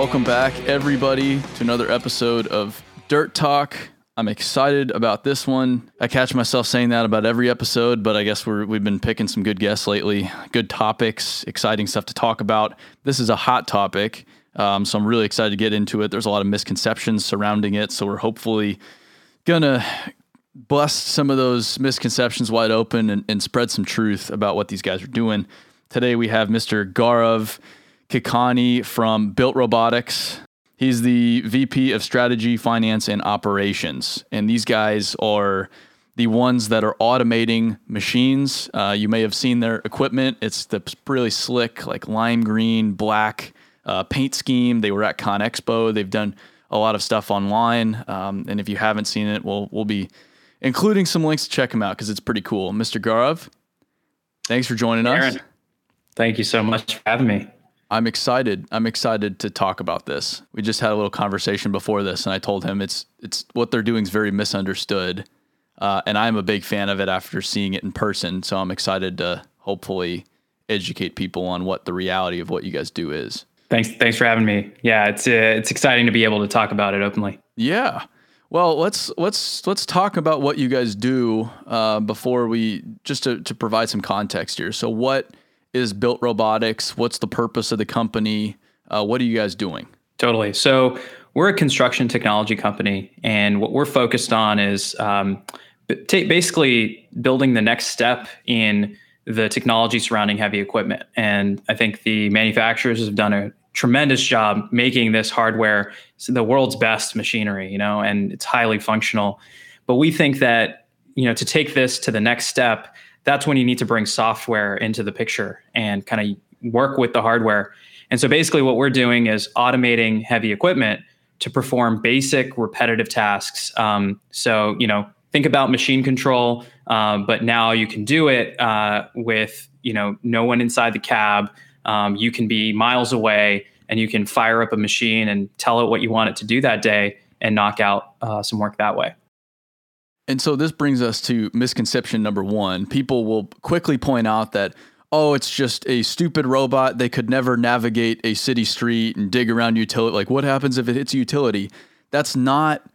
Welcome back, everybody, to another episode of Dirt Talk. I'm excited about this one. I catch myself saying that about every episode, but I guess we're, we've been picking some good guests lately, good topics, exciting stuff to talk about. This is a hot topic, um, so I'm really excited to get into it. There's a lot of misconceptions surrounding it, so we're hopefully gonna bust some of those misconceptions wide open and, and spread some truth about what these guys are doing. Today we have Mr. Gaurav. Kikani from Built Robotics. He's the VP of Strategy, Finance, and Operations. And these guys are the ones that are automating machines. Uh, you may have seen their equipment. It's the really slick, like lime green, black uh, paint scheme. They were at ConExpo. They've done a lot of stuff online. Um, and if you haven't seen it, we'll, we'll be including some links to check them out because it's pretty cool. Mr. Gaurav, thanks for joining Aaron, us. Thank you so much for having me. I'm excited. I'm excited to talk about this. We just had a little conversation before this, and I told him it's it's what they're doing is very misunderstood, uh, and I'm a big fan of it after seeing it in person. So I'm excited to hopefully educate people on what the reality of what you guys do is. Thanks. Thanks for having me. Yeah, it's uh, it's exciting to be able to talk about it openly. Yeah. Well, let's let's let's talk about what you guys do uh, before we just to, to provide some context here. So what is Built Robotics? What's the purpose of the company? Uh, what are you guys doing? Totally. So we're a construction technology company, and what we're focused on is um, t- basically building the next step in the technology surrounding heavy equipment. And I think the manufacturers have done a tremendous job making this hardware the world's best machinery, you know, and it's highly functional. But we think that, you know, to take this to the next step, that's when you need to bring software into the picture and kind of work with the hardware. And so basically, what we're doing is automating heavy equipment to perform basic repetitive tasks. Um, so, you know, think about machine control, um, but now you can do it uh, with, you know, no one inside the cab. Um, you can be miles away and you can fire up a machine and tell it what you want it to do that day and knock out uh, some work that way. And so this brings us to misconception number one. People will quickly point out that, oh, it's just a stupid robot. They could never navigate a city street and dig around utility. Like, what happens if it hits utility? That's not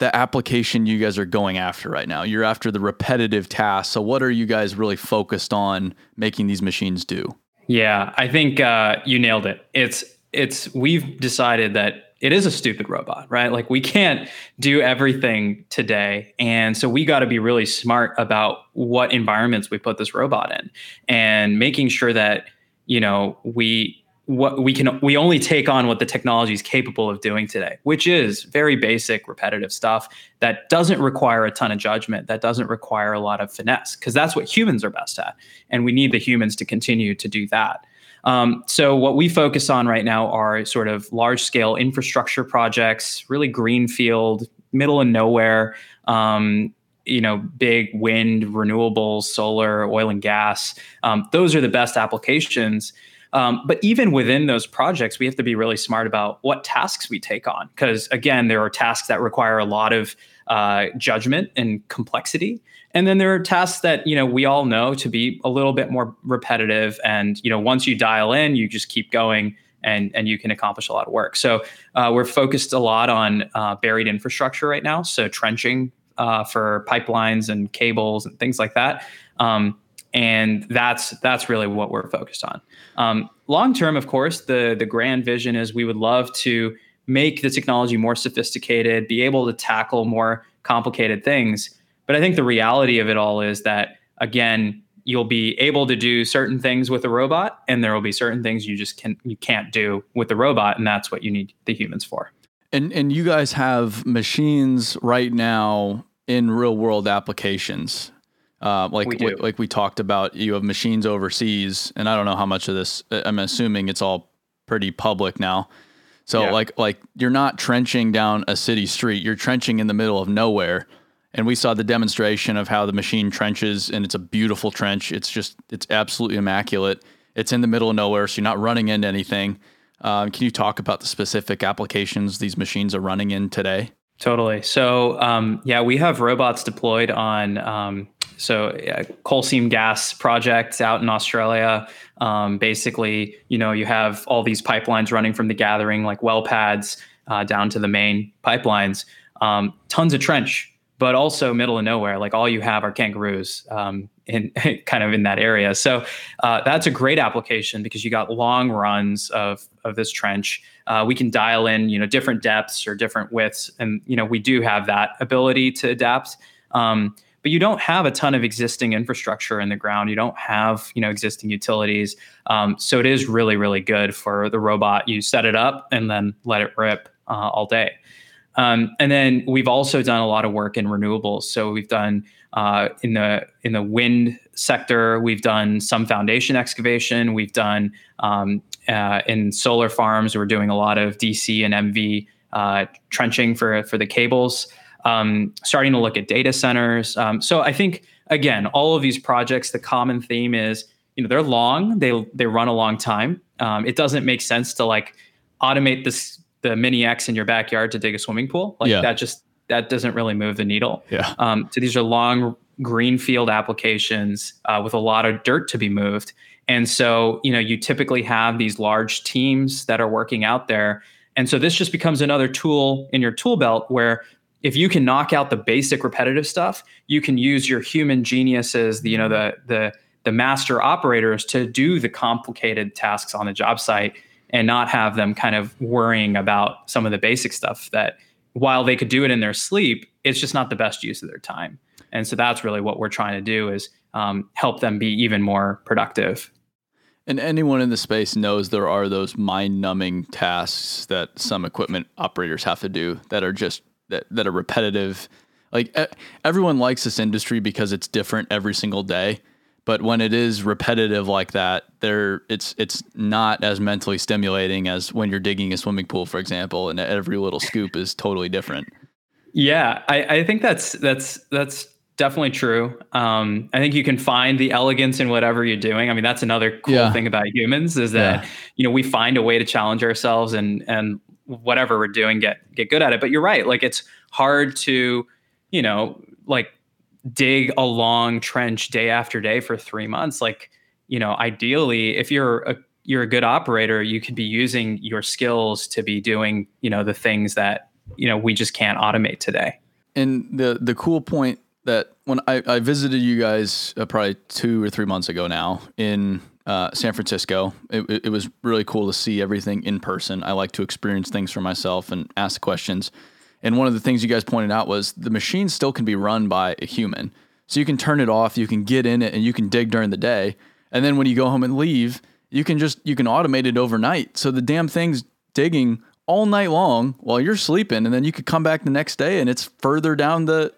the application you guys are going after right now. You're after the repetitive tasks. So, what are you guys really focused on making these machines do? Yeah, I think uh, you nailed it. It's it's we've decided that it is a stupid robot, right? Like we can't do everything today. And so we got to be really smart about what environments we put this robot in and making sure that, you know, we what we can we only take on what the technology is capable of doing today, which is very basic repetitive stuff that doesn't require a ton of judgment, that doesn't require a lot of finesse because that's what humans are best at. And we need the humans to continue to do that. Um, so what we focus on right now are sort of large scale infrastructure projects, really greenfield, middle of nowhere. Um, you know, big wind, renewables, solar, oil and gas. Um, those are the best applications. Um, but even within those projects, we have to be really smart about what tasks we take on. Because again, there are tasks that require a lot of uh, judgment and complexity. And then there are tasks that, you know, we all know to be a little bit more repetitive. And, you know, once you dial in, you just keep going and and you can accomplish a lot of work. So uh, we're focused a lot on uh, buried infrastructure right now, so trenching uh, for pipelines and cables and things like that. Um, and that's that's really what we're focused on. Um, long term, of course, the the grand vision is we would love to make the technology more sophisticated, be able to tackle more complicated things. But I think the reality of it all is that again, you'll be able to do certain things with a robot and there will be certain things you just can you can't do with the robot and that's what you need the humans for. And and you guys have machines right now in real world applications. Uh, like we w- like we talked about you have machines overseas and i don't know how much of this i'm assuming it's all pretty public now. So yeah. like like you're not trenching down a city street you're trenching in the middle of nowhere and we saw the demonstration of how the machine trenches and it's a beautiful trench. It's just it's absolutely immaculate. It's in the middle of nowhere so you're not running into anything. Um, can you talk about the specific applications these machines are running in today? Totally. So um, yeah we have robots deployed on um, so coal seam gas projects out in australia. Um, basically you know you have all these pipelines running from the gathering like well pads uh, down to the main pipelines. Um, tons of trench but also middle of nowhere. Like all you have are kangaroos um, in kind of in that area. So uh, that's a great application because you got long runs of of this trench. Uh, we can dial in, you know, different depths or different widths, and you know we do have that ability to adapt. Um, but you don't have a ton of existing infrastructure in the ground. You don't have, you know, existing utilities. Um, so it is really, really good for the robot. You set it up and then let it rip uh, all day. Um, and then we've also done a lot of work in renewables. So we've done uh, in the in the wind sector, we've done some foundation excavation. We've done um, uh, in solar farms. We're doing a lot of DC and MV uh, trenching for for the cables. Um, starting to look at data centers. Um, so I think again, all of these projects, the common theme is you know they're long. They they run a long time. Um, it doesn't make sense to like automate this the mini X in your backyard to dig a swimming pool. Like yeah. that just that doesn't really move the needle. Yeah. Um, so these are long greenfield applications uh, with a lot of dirt to be moved. And so, you know, you typically have these large teams that are working out there. And so this just becomes another tool in your tool belt where if you can knock out the basic repetitive stuff, you can use your human geniuses, the, you know, the the the master operators to do the complicated tasks on the job site and not have them kind of worrying about some of the basic stuff that while they could do it in their sleep, it's just not the best use of their time. And so that's really what we're trying to do is um, help them be even more productive. And anyone in the space knows there are those mind-numbing tasks that some equipment operators have to do that are just that, that are repetitive. Like everyone likes this industry because it's different every single day but when it is repetitive like that there it's it's not as mentally stimulating as when you're digging a swimming pool for example and every little scoop is totally different yeah i, I think that's that's that's definitely true um, i think you can find the elegance in whatever you're doing i mean that's another cool yeah. thing about humans is that yeah. you know we find a way to challenge ourselves and and whatever we're doing get get good at it but you're right like it's hard to you know like dig a long trench day after day for three months like you know ideally if you're a you're a good operator you could be using your skills to be doing you know the things that you know we just can't automate today. And the the cool point that when i, I visited you guys uh, probably two or three months ago now in uh, san francisco it, it was really cool to see everything in person. I like to experience things for myself and ask questions and one of the things you guys pointed out was the machine still can be run by a human. So you can turn it off, you can get in it, and you can dig during the day. And then when you go home and leave, you can just you can automate it overnight. So the damn thing's digging all night long while you're sleeping, and then you could come back the next day and it's further down the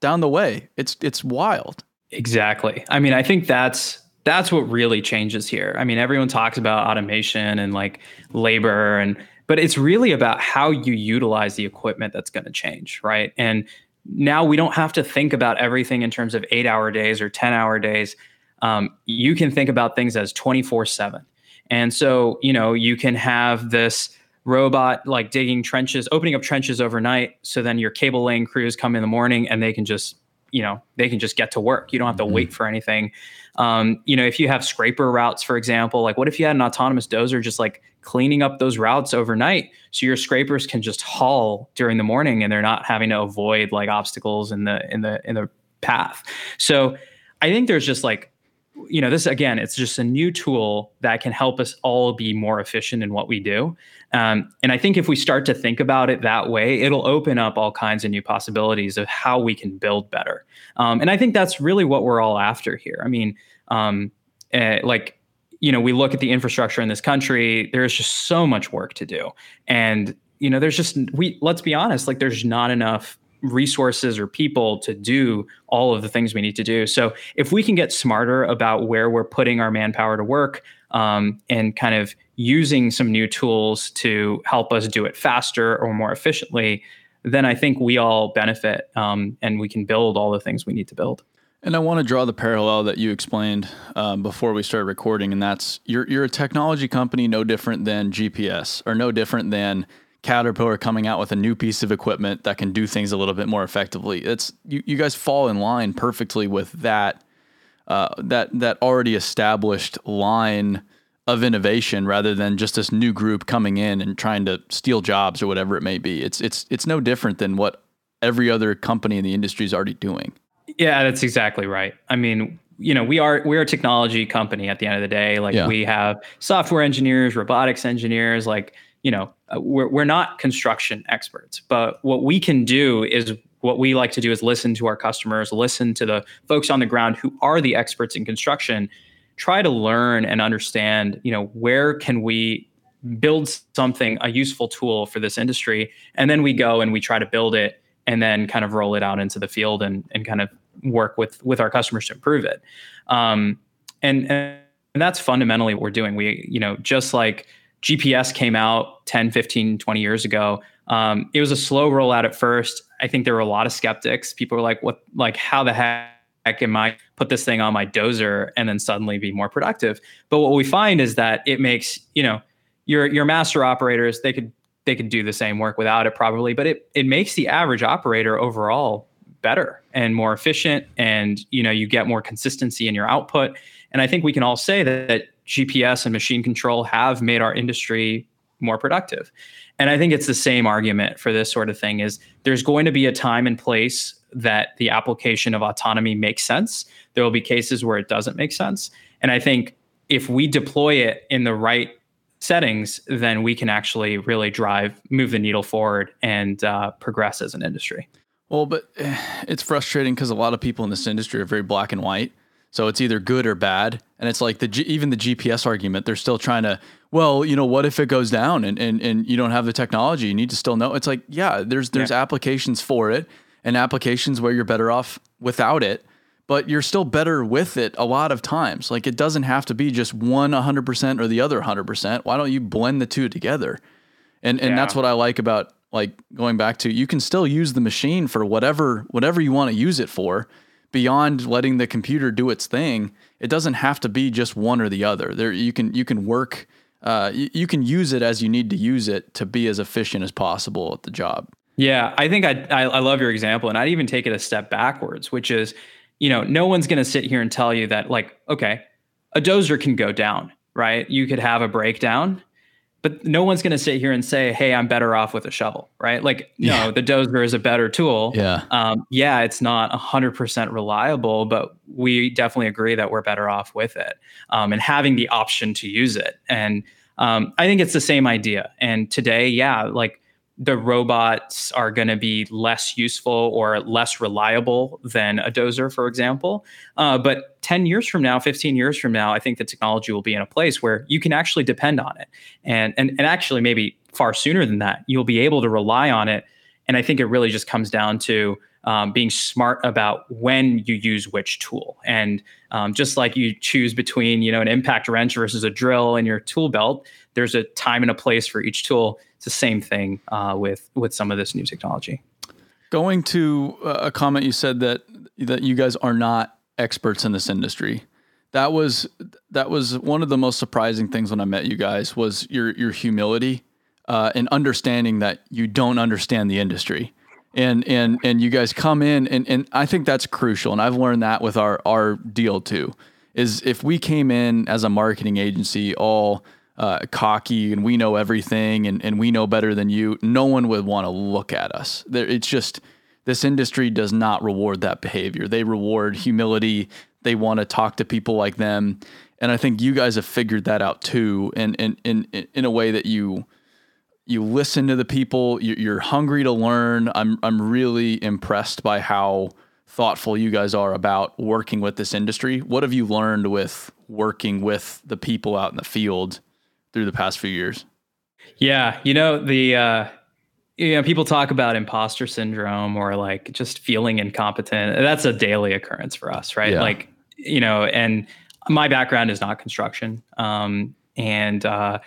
down the way. It's it's wild. Exactly. I mean, I think that's that's what really changes here. I mean, everyone talks about automation and like labor and but it's really about how you utilize the equipment that's going to change, right? And now we don't have to think about everything in terms of eight hour days or 10 hour days. Um, you can think about things as 24 7. And so, you know, you can have this robot like digging trenches, opening up trenches overnight. So then your cable laying crews come in the morning and they can just you know they can just get to work. You don't have to mm-hmm. wait for anything. Um, you know, if you have scraper routes, for example, like what if you had an autonomous dozer just like cleaning up those routes overnight, so your scrapers can just haul during the morning and they're not having to avoid like obstacles in the in the in the path. So I think there's just like you know this again it's just a new tool that can help us all be more efficient in what we do um, and i think if we start to think about it that way it'll open up all kinds of new possibilities of how we can build better. Um, and i think that's really what we're all after here. I mean um, uh, like you know we look at the infrastructure in this country there's just so much work to do. And you know there's just we let's be honest like there's not enough resources or people to do all of the things we need to do. So if we can get smarter about where we're putting our manpower to work um, and kind of using some new tools to help us do it faster or more efficiently, then I think we all benefit um, and we can build all the things we need to build. And I want to draw the parallel that you explained um, before we started recording, and that's you're you're a technology company no different than GPS or no different than Caterpillar coming out with a new piece of equipment that can do things a little bit more effectively. It's you, you guys fall in line perfectly with that uh, that that already established line of innovation rather than just this new group coming in and trying to steal jobs or whatever it may be. It's it's it's no different than what every other company in the industry is already doing. Yeah, that's exactly right. I mean, you know, we are we're a technology company at the end of the day. Like yeah. we have software engineers, robotics engineers, like you know, uh, we're, we're not construction experts, but what we can do is what we like to do is listen to our customers, listen to the folks on the ground who are the experts in construction, try to learn and understand, you know, where can we build something, a useful tool for this industry, and then we go and we try to build it and then kind of roll it out into the field and and kind of work with with our customers to improve it. Um, and and that's fundamentally what we're doing. We, you know, just like GPS came out 10, 15, 20 years ago. Um, it was a slow rollout at first. I think there were a lot of skeptics. People were like, what, like, how the heck am I put this thing on my dozer and then suddenly be more productive? But what we find is that it makes, you know, your, your master operators, they could, they could do the same work without it probably, but it, it makes the average operator overall better and more efficient. And, you know, you get more consistency in your output. And I think we can all say that, that GPS and machine control have made our industry more productive. And I think it's the same argument for this sort of thing is there's going to be a time and place that the application of autonomy makes sense. There will be cases where it doesn't make sense. And I think if we deploy it in the right settings, then we can actually really drive, move the needle forward and uh, progress as an industry. Well, but eh, it's frustrating because a lot of people in this industry are very black and white. So it's either good or bad. And it's like the G, even the GPS argument, they're still trying to, well, you know, what if it goes down and, and, and you don't have the technology? You need to still know. It's like, yeah, there's there's yeah. applications for it and applications where you're better off without it, but you're still better with it a lot of times. Like it doesn't have to be just one 100% or the other 100%. Why don't you blend the two together? And and yeah. that's what I like about like going back to you can still use the machine for whatever whatever you want to use it for beyond letting the computer do its thing, it doesn't have to be just one or the other. There, you can you can work, uh, you, you can use it as you need to use it to be as efficient as possible at the job. Yeah, I think I, I, I love your example, and I'd even take it a step backwards, which is, you know, no one's going to sit here and tell you that like, okay, a dozer can go down, right? You could have a breakdown, but no one's going to sit here and say, "Hey, I'm better off with a shovel," right? Like, yeah. no, the dozer is a better tool. Yeah, um, yeah, it's not 100% reliable, but we definitely agree that we're better off with it um, and having the option to use it. And um, I think it's the same idea. And today, yeah, like the robots are going to be less useful or less reliable than a dozer, for example. Uh, but 10 years from now, 15 years from now, I think the technology will be in a place where you can actually depend on it. And, and, and actually, maybe far sooner than that, you'll be able to rely on it. And I think it really just comes down to um, being smart about when you use which tool. And um, just like you choose between, you know, an impact wrench versus a drill in your tool belt, there's a time and a place for each tool. It's the same thing uh, with with some of this new technology. Going to a comment you said that that you guys are not experts in this industry. That was that was one of the most surprising things when I met you guys was your your humility uh, and understanding that you don't understand the industry and and and you guys come in and and I think that's crucial and I've learned that with our our deal too is if we came in as a marketing agency all uh, cocky and we know everything and, and we know better than you no one would want to look at us there it's just this industry does not reward that behavior they reward humility they want to talk to people like them and I think you guys have figured that out too and in in in a way that you you listen to the people. You're hungry to learn. I'm I'm really impressed by how thoughtful you guys are about working with this industry. What have you learned with working with the people out in the field through the past few years? Yeah, you know the uh, you know people talk about imposter syndrome or like just feeling incompetent. That's a daily occurrence for us, right? Yeah. Like you know, and my background is not construction, um, and uh,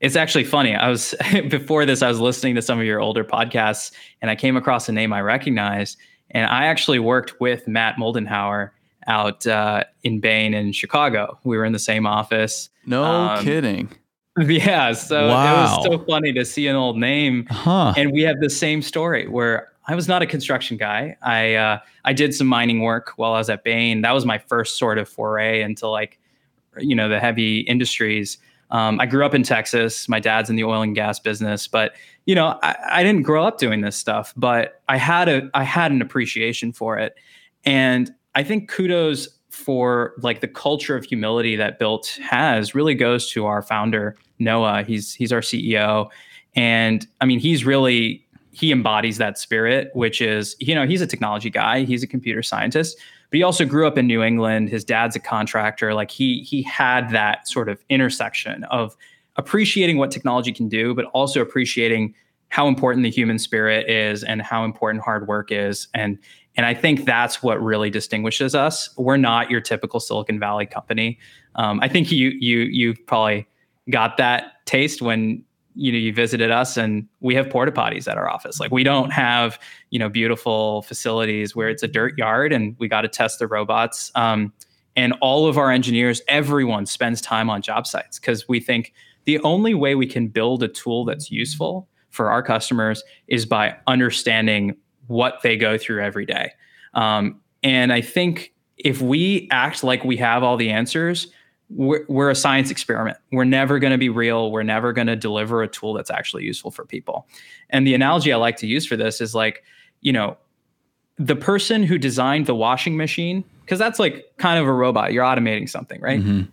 it's actually funny. I was before this, I was listening to some of your older podcasts, and I came across a name I recognized. And I actually worked with Matt Moldenhauer out uh, in Bain in Chicago. We were in the same office. No um, kidding. Yeah, so wow. it was so funny to see an old name, huh. and we have the same story where I was not a construction guy. I uh, I did some mining work while I was at Bain. That was my first sort of foray into like, you know, the heavy industries. Um, I grew up in Texas. My dad's in the oil and gas business, but you know, I, I, didn't grow up doing this stuff, but I had a I had an appreciation for it, and I think kudos for like the culture of humility that Built has really goes to our founder Noah. He's he's our CEO, and I mean he's really he embodies that spirit, which is you know he's a technology guy, he's a computer scientist, but he also grew up in New England. His dad's a contractor. Like he he had that sort of intersection of appreciating what technology can do, but also appreciating how important the human spirit is and how important hard work is. And and I think that's what really distinguishes us. We're not your typical Silicon Valley company. Um, I think you you you probably got that taste when you know you visited us and we have porta potties at our office like we don't have you know beautiful facilities where it's a dirt yard and we got to test the robots um, and all of our engineers everyone spends time on job sites because we think the only way we can build a tool that's useful for our customers is by understanding what they go through every day um, and i think if we act like we have all the answers we're, we're a science experiment. We're never going to be real. We're never going to deliver a tool that's actually useful for people. And the analogy I like to use for this is like, you know, the person who designed the washing machine, because that's like kind of a robot, you're automating something, right? Mm-hmm.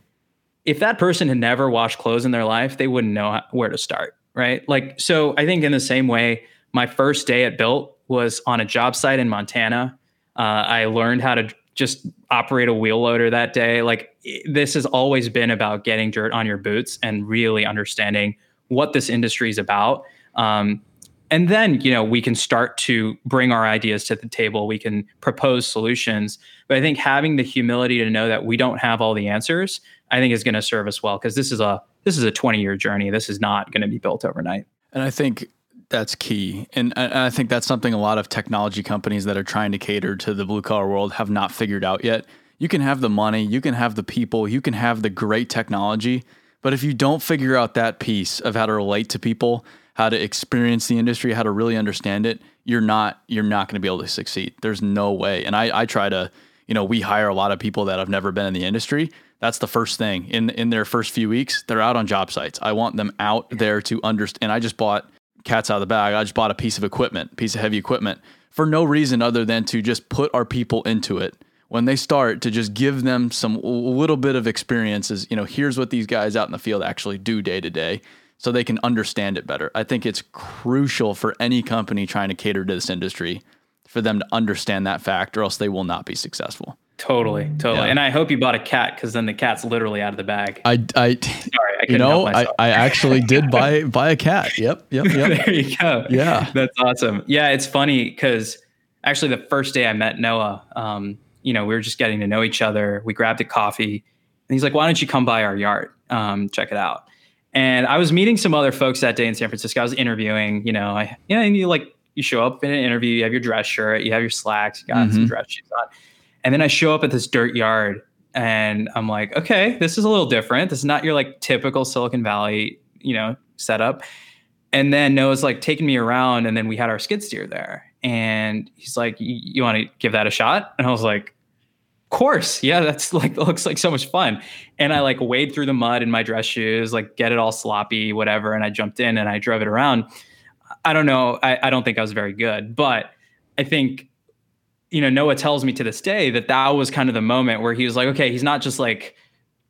If that person had never washed clothes in their life, they wouldn't know where to start, right? Like, so I think in the same way, my first day at Built was on a job site in Montana. Uh, I learned how to just operate a wheel loader that day. Like this has always been about getting dirt on your boots and really understanding what this industry is about. Um, and then you know we can start to bring our ideas to the table we can propose solutions but i think having the humility to know that we don't have all the answers i think is going to serve us well because this is a this is a 20 year journey this is not going to be built overnight and i think that's key. And, I think that's something a lot of technology companies that are trying to cater to the blue collar world have not figured out yet. You can have the money, you can have the people, you can have the great technology, but if you don't figure out that piece of how to relate to people, how to experience the industry, how to really understand it, you're not you're not going to be able to succeed. There's no way. And I I try to, you know, we hire a lot of people that have never been in the industry. That's the first thing. In in their first few weeks, they're out on job sites. I want them out there to understand. And I just bought cat's out of the bag. I just bought a piece of equipment, piece of heavy equipment for no reason other than to just put our people into it. When they start to just give them some little bit of experiences, you know, here's what these guys out in the field actually do day to day so they can understand it better. I think it's crucial for any company trying to cater to this industry for them to understand that fact or else they will not be successful. Totally, totally. Yeah. And I hope you bought a cat because then the cat's literally out of the bag. I, I, Sorry, I you know, I, I actually did buy buy a cat. Yep, yep, yep. there you go. Yeah, that's awesome. Yeah, it's funny because actually the first day I met Noah, um, you know, we were just getting to know each other. We grabbed a coffee, and he's like, "Why don't you come by our yard? Um, check it out." And I was meeting some other folks that day in San Francisco. I was interviewing. You know, I yeah, and you like you show up in an interview, you have your dress shirt, you have your slacks, you got mm-hmm. some dress shoes on and then I show up at this dirt yard and I'm like, okay, this is a little different. This is not your like typical Silicon Valley, you know, setup. And then Noah's like taking me around, and then we had our skid steer there. and he's like, "You want to give that a shot?" And I was like, "Course, yeah, that's like looks like so much fun." And I like wade through the mud in my dress shoes, like get it all sloppy, whatever. And I jumped in and I drove it around. I don't know. I, I don't think I was very good, but I think you know Noah tells me to this day that that was kind of the moment where he was like, okay, he's not just like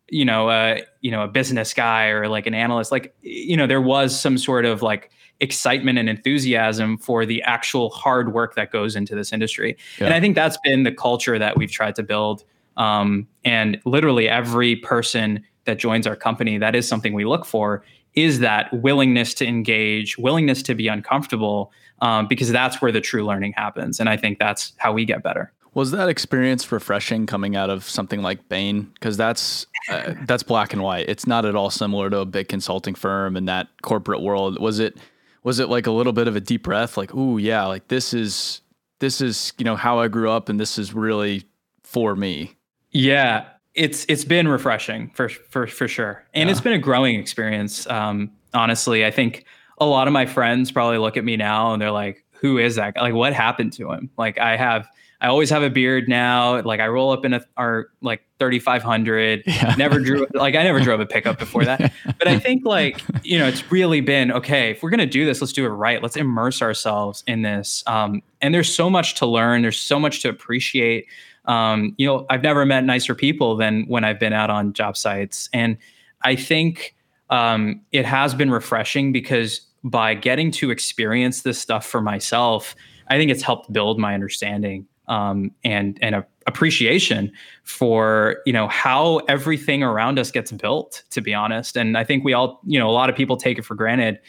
you know, uh, you know, a business guy or like an analyst. Like, you know, there was some sort of like excitement and enthusiasm for the actual hard work that goes into this industry. Yeah. And I think that's been the culture that we've tried to build. Um, and literally every person that joins our company, that is something we look for is that willingness to engage, willingness to be uncomfortable, um, because that's where the true learning happens. And I think that's how we get better. Was that experience refreshing coming out of something like Bain? Because that's uh, that's black and white. It's not at all similar to a big consulting firm in that corporate world. Was it was it like a little bit of a deep breath? Like, ooh, yeah, like this is this is you know how I grew up, and this is really for me. Yeah, it's it's been refreshing for for for sure, and yeah. it's been a growing experience. Um, honestly, I think a lot of my friends probably look at me now and they're like, "Who is that? Like, what happened to him?" Like, I have I always have a beard now. Like I roll up in a our like 3500. Yeah. Never drew like I never drove a pickup before that. But I think like you know it's really been okay. If we're gonna do this, let's do it right. Let's immerse ourselves in this. Um, and there's so much to learn. There's so much to appreciate. Um, you know, I've never met nicer people than when I've been out on job sites, and I think um, it has been refreshing because by getting to experience this stuff for myself, I think it's helped build my understanding um, and and a appreciation for you know how everything around us gets built. To be honest, and I think we all you know a lot of people take it for granted,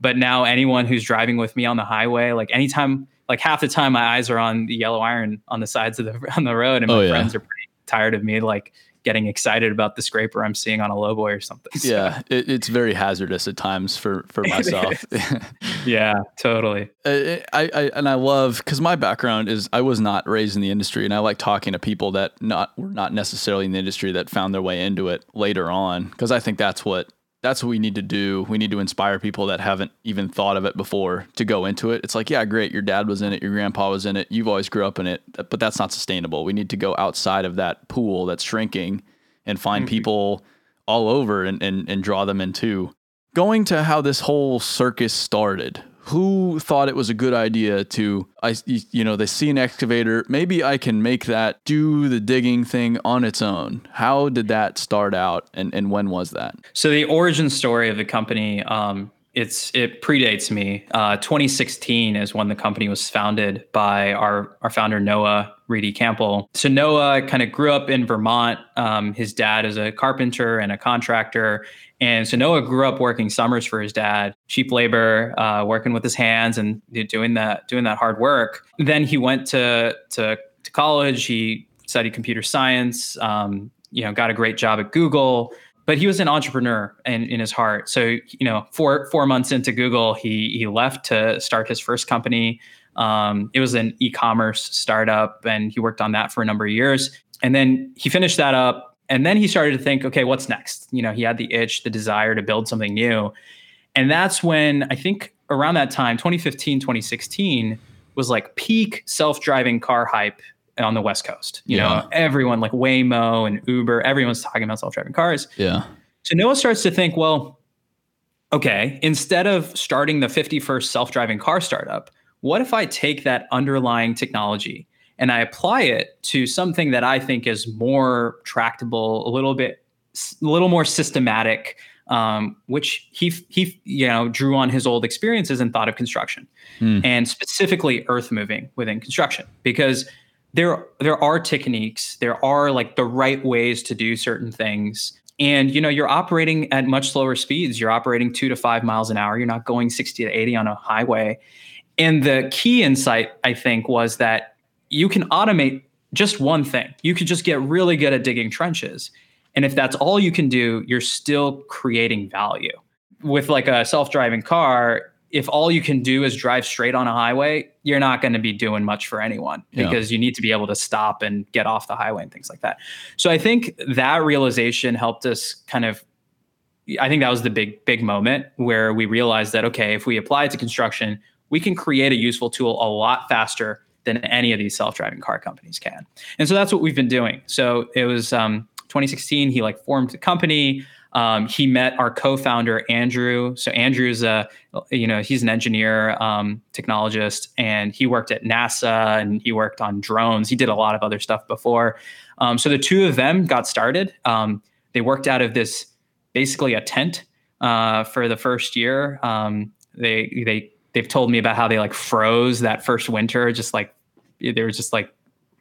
but now anyone who's driving with me on the highway, like anytime, like half the time, my eyes are on the yellow iron on the sides of the on the road, and oh, my oh, yeah. friends are pretty tired of me like getting excited about the scraper I'm seeing on a lowboy or something. So. Yeah, it, it's very hazardous at times for for myself. yeah, totally. I, I, and I love because my background is I was not raised in the industry, and I like talking to people that not were not necessarily in the industry that found their way into it later on because I think that's what that's what we need to do. We need to inspire people that haven't even thought of it before to go into it. It's like, yeah, great. Your dad was in it. Your grandpa was in it. You've always grew up in it, but that's not sustainable. We need to go outside of that pool that's shrinking and find mm-hmm. people all over and, and, and draw them into. Going to how this whole circus started, who thought it was a good idea to I you know they see an excavator maybe I can make that do the digging thing on its own how did that start out and and when was that so the origin story of the company um, it's it predates me. Uh, 2016 is when the company was founded by our our founder Noah Ready-Campbell. So Noah kind of grew up in Vermont. Um, his dad is a carpenter and a contractor, and so Noah grew up working summers for his dad, cheap labor, uh, working with his hands and doing that doing that hard work. Then he went to to, to college. He studied computer science. Um, you know, got a great job at Google but he was an entrepreneur in, in his heart. So, you know, four four months into Google, he he left to start his first company. Um, it was an e-commerce startup, and he worked on that for a number of years. And then he finished that up, and then he started to think, okay, what's next? You know, he had the itch, the desire to build something new, and that's when I think around that time, 2015, 2016 was like peak self-driving car hype on the West Coast. You yeah. know, everyone like Waymo and Uber, everyone's talking about self-driving cars. Yeah. So Noah starts to think, well, okay, instead of starting the 51st self-driving car startup, what if I take that underlying technology and I apply it to something that I think is more tractable, a little bit, a little more systematic, um, which he he you know drew on his old experiences and thought of construction, hmm. and specifically earth moving within construction because there there are techniques there are like the right ways to do certain things. And you know you're operating at much slower speeds. You're operating 2 to 5 miles an hour. You're not going 60 to 80 on a highway. And the key insight i think was that you can automate just one thing you could just get really good at digging trenches and if that's all you can do you're still creating value with like a self-driving car if all you can do is drive straight on a highway, you're not going to be doing much for anyone because yeah. you need to be able to stop and get off the highway and things like that. So I think that realization helped us kind of I think that was the big big moment where we realized that okay, if we apply it to construction, we can create a useful tool a lot faster than any of these self-driving car companies can. And so that's what we've been doing. So it was um, 2016. He like formed the company. Um, he met our co-founder Andrew. So Andrew's a, you know, he's an engineer, um, technologist, and he worked at NASA and he worked on drones. He did a lot of other stuff before. Um, so the two of them got started. Um, they worked out of this basically a tent uh, for the first year. Um, they they they've told me about how they like froze that first winter, just like they were just like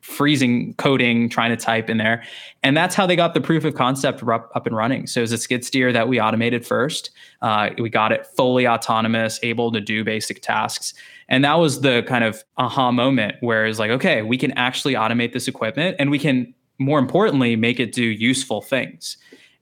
freezing coding, trying to type in there. And that's how they got the proof of concept up, up and running. So it was a skid steer that we automated first. Uh, we got it fully autonomous, able to do basic tasks. And that was the kind of aha moment where it's like, okay, we can actually automate this equipment and we can, more importantly, make it do useful things.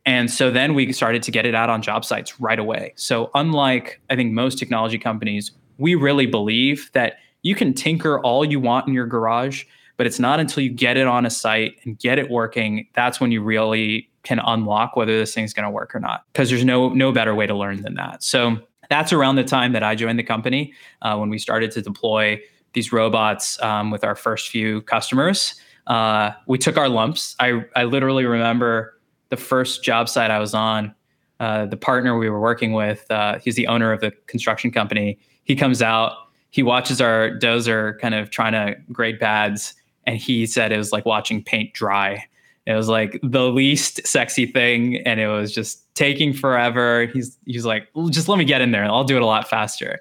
And so then we started to get it out on job sites right away. So, unlike I think most technology companies, we really believe that you can tinker all you want in your garage but it's not until you get it on a site and get it working that's when you really can unlock whether this thing's going to work or not because there's no no better way to learn than that. So that's around the time that i joined the company uh, when we started to deploy these robots um, with our first few customers. Uh, we took our lumps. I, I literally remember the first job site i was on uh, the partner we were working with uh, he's the owner of the construction company he comes out he watches our dozer kind of trying to grade pads and he said it was like watching paint dry. It was like the least sexy thing, and it was just taking forever. He's he's like, just let me get in there, I'll do it a lot faster.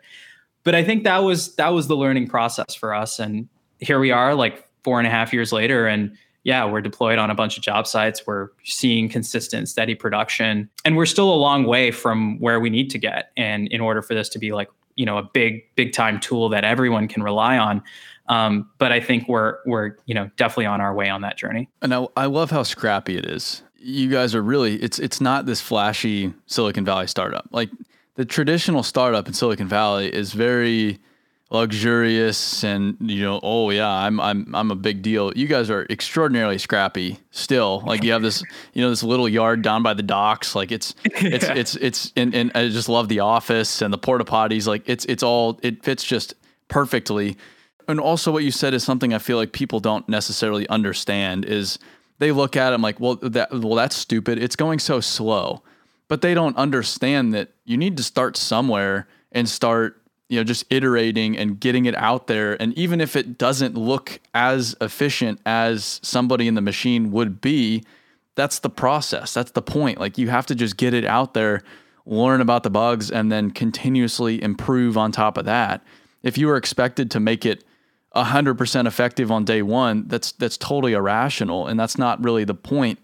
But I think that was that was the learning process for us, and here we are, like four and a half years later, and yeah, we're deployed on a bunch of job sites. We're seeing consistent, steady production, and we're still a long way from where we need to get. And in order for this to be like you know a big big time tool that everyone can rely on um, but I think we're we're you know definitely on our way on that journey. And I, I love how scrappy it is. You guys are really it's it's not this flashy Silicon Valley startup. Like the traditional startup in Silicon Valley is very luxurious and you know oh yeah I'm I'm I'm a big deal. You guys are extraordinarily scrappy still. Like you have this you know this little yard down by the docks like it's it's yeah. it's it's and, and I just love the office and the porta potties like it's it's all it fits just perfectly and also what you said is something I feel like people don't necessarily understand is they look at it like, well, that well, that's stupid. It's going so slow. But they don't understand that you need to start somewhere and start, you know, just iterating and getting it out there. And even if it doesn't look as efficient as somebody in the machine would be, that's the process. That's the point. Like you have to just get it out there, learn about the bugs, and then continuously improve on top of that. If you were expected to make it 100% effective on day one, that's that's totally irrational and that's not really the point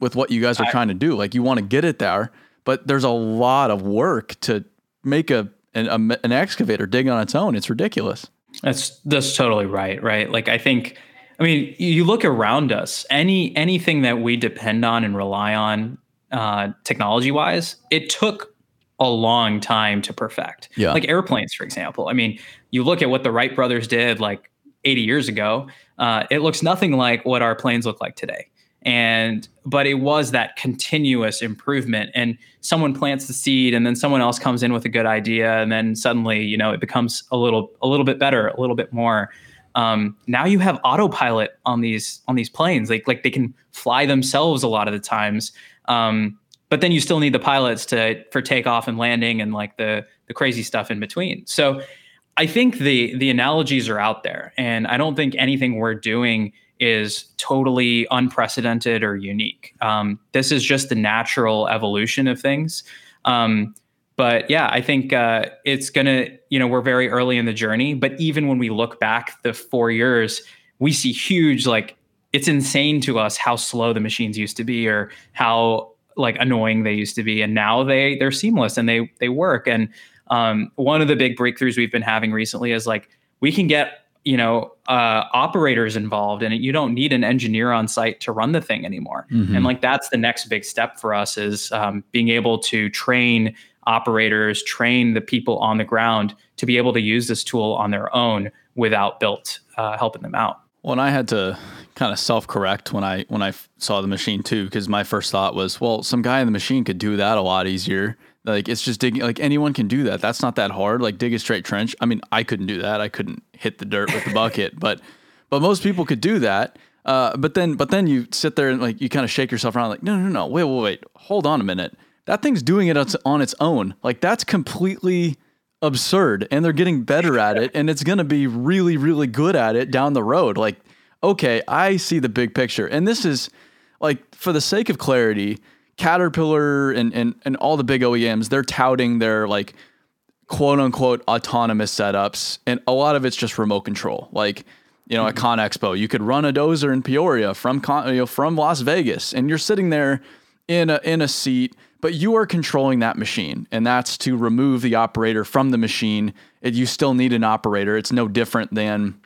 with what you guys are trying to do. Like you want to get it there, but there's a lot of work to make a an, a, an excavator dig on its own. It's ridiculous. That's that's totally right, right? Like I think I mean, you look around us, any anything that we depend on and rely on uh, technology wise, it took a long time to perfect. Yeah. Like airplanes, for example. I mean, you look at what the Wright brothers did like 80 years ago, uh, it looks nothing like what our planes look like today. And but it was that continuous improvement. And someone plants the seed, and then someone else comes in with a good idea, and then suddenly, you know, it becomes a little a little bit better, a little bit more. Um, now you have autopilot on these on these planes. Like like they can fly themselves a lot of the times. Um, but then you still need the pilots to for takeoff and landing and like the the crazy stuff in between. So I think the the analogies are out there, and I don't think anything we're doing is totally unprecedented or unique. Um, this is just the natural evolution of things. Um, but yeah, I think uh, it's gonna. You know, we're very early in the journey, but even when we look back the four years, we see huge like it's insane to us how slow the machines used to be or how like annoying they used to be and now they they're seamless and they they work and um, one of the big breakthroughs we've been having recently is like we can get you know uh, operators involved and you don't need an engineer on site to run the thing anymore mm-hmm. and like that's the next big step for us is um, being able to train operators train the people on the ground to be able to use this tool on their own without built uh, helping them out well and i had to kind of self-correct when I when I saw the machine too, because my first thought was, well, some guy in the machine could do that a lot easier. Like it's just digging. Like anyone can do that. That's not that hard. Like dig a straight trench. I mean, I couldn't do that. I couldn't hit the dirt with the bucket, but but most people could do that. Uh, but then but then you sit there and like you kind of shake yourself around. Like no no no wait wait wait hold on a minute. That thing's doing it on its own. Like that's completely absurd, and they're getting better at it, and it's gonna be really really good at it down the road. Like okay, I see the big picture, and this is like for the sake of clarity Caterpillar and, and, and all the big OEMs, they're touting their like quote unquote autonomous setups. And a lot of it's just remote control. Like, you know, mm-hmm. at ConExpo, you could run a dozer in Peoria from Con, you know, from Las Vegas, and you're sitting there in a in a seat, but you are controlling that machine, and that's to remove the operator from the machine. It, you still need an operator. It's no different than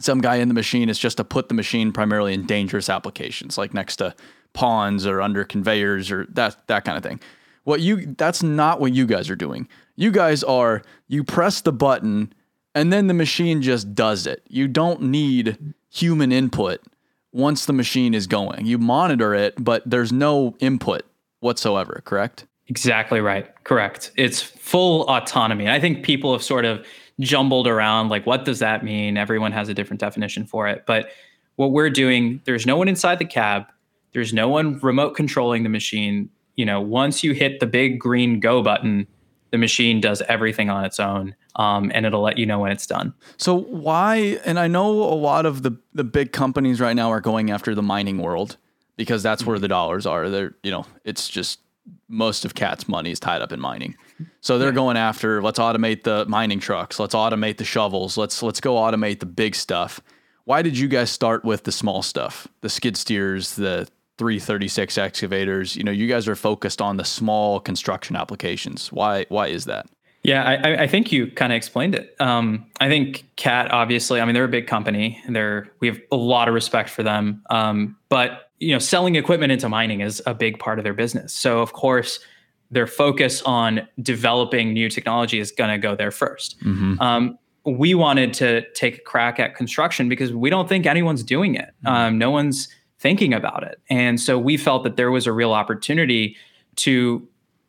some guy in the machine. It's just to put the machine primarily in dangerous applications, like next to ponds or under conveyors or that that kind of thing. What you that's not what you guys are doing. You guys are you press the button and then the machine just does it. You don't need human input once the machine is going. You monitor it, but there's no input whatsoever, correct? Exactly right. Correct. It's full autonomy. I think people have sort of jumbled around like what does that mean? Everyone has a different definition for it. But what we're doing, there's no one inside the cab. There's no one remote controlling the machine. You know, once you hit the big green go button, the machine does everything on its own, um, and it'll let you know when it's done. So why? And I know a lot of the the big companies right now are going after the mining world because that's where the dollars are. They're you know, it's just most of Cat's money is tied up in mining. So they're going after let's automate the mining trucks, let's automate the shovels, let's let's go automate the big stuff. Why did you guys start with the small stuff, the skid steers, the 336 excavators. You know, you guys are focused on the small construction applications. Why why is that? Yeah, I, I think you kind of explained it. Um, I think Cat, obviously, I mean, they're a big company. They're we have a lot of respect for them. Um, but you know, selling equipment into mining is a big part of their business. So of course, their focus on developing new technology is going to go there 1st mm-hmm. um, we wanted to take a crack at construction because we don't think anyone's doing it. Mm-hmm. Um, no one's thinking about it. And so we felt that there was a real opportunity to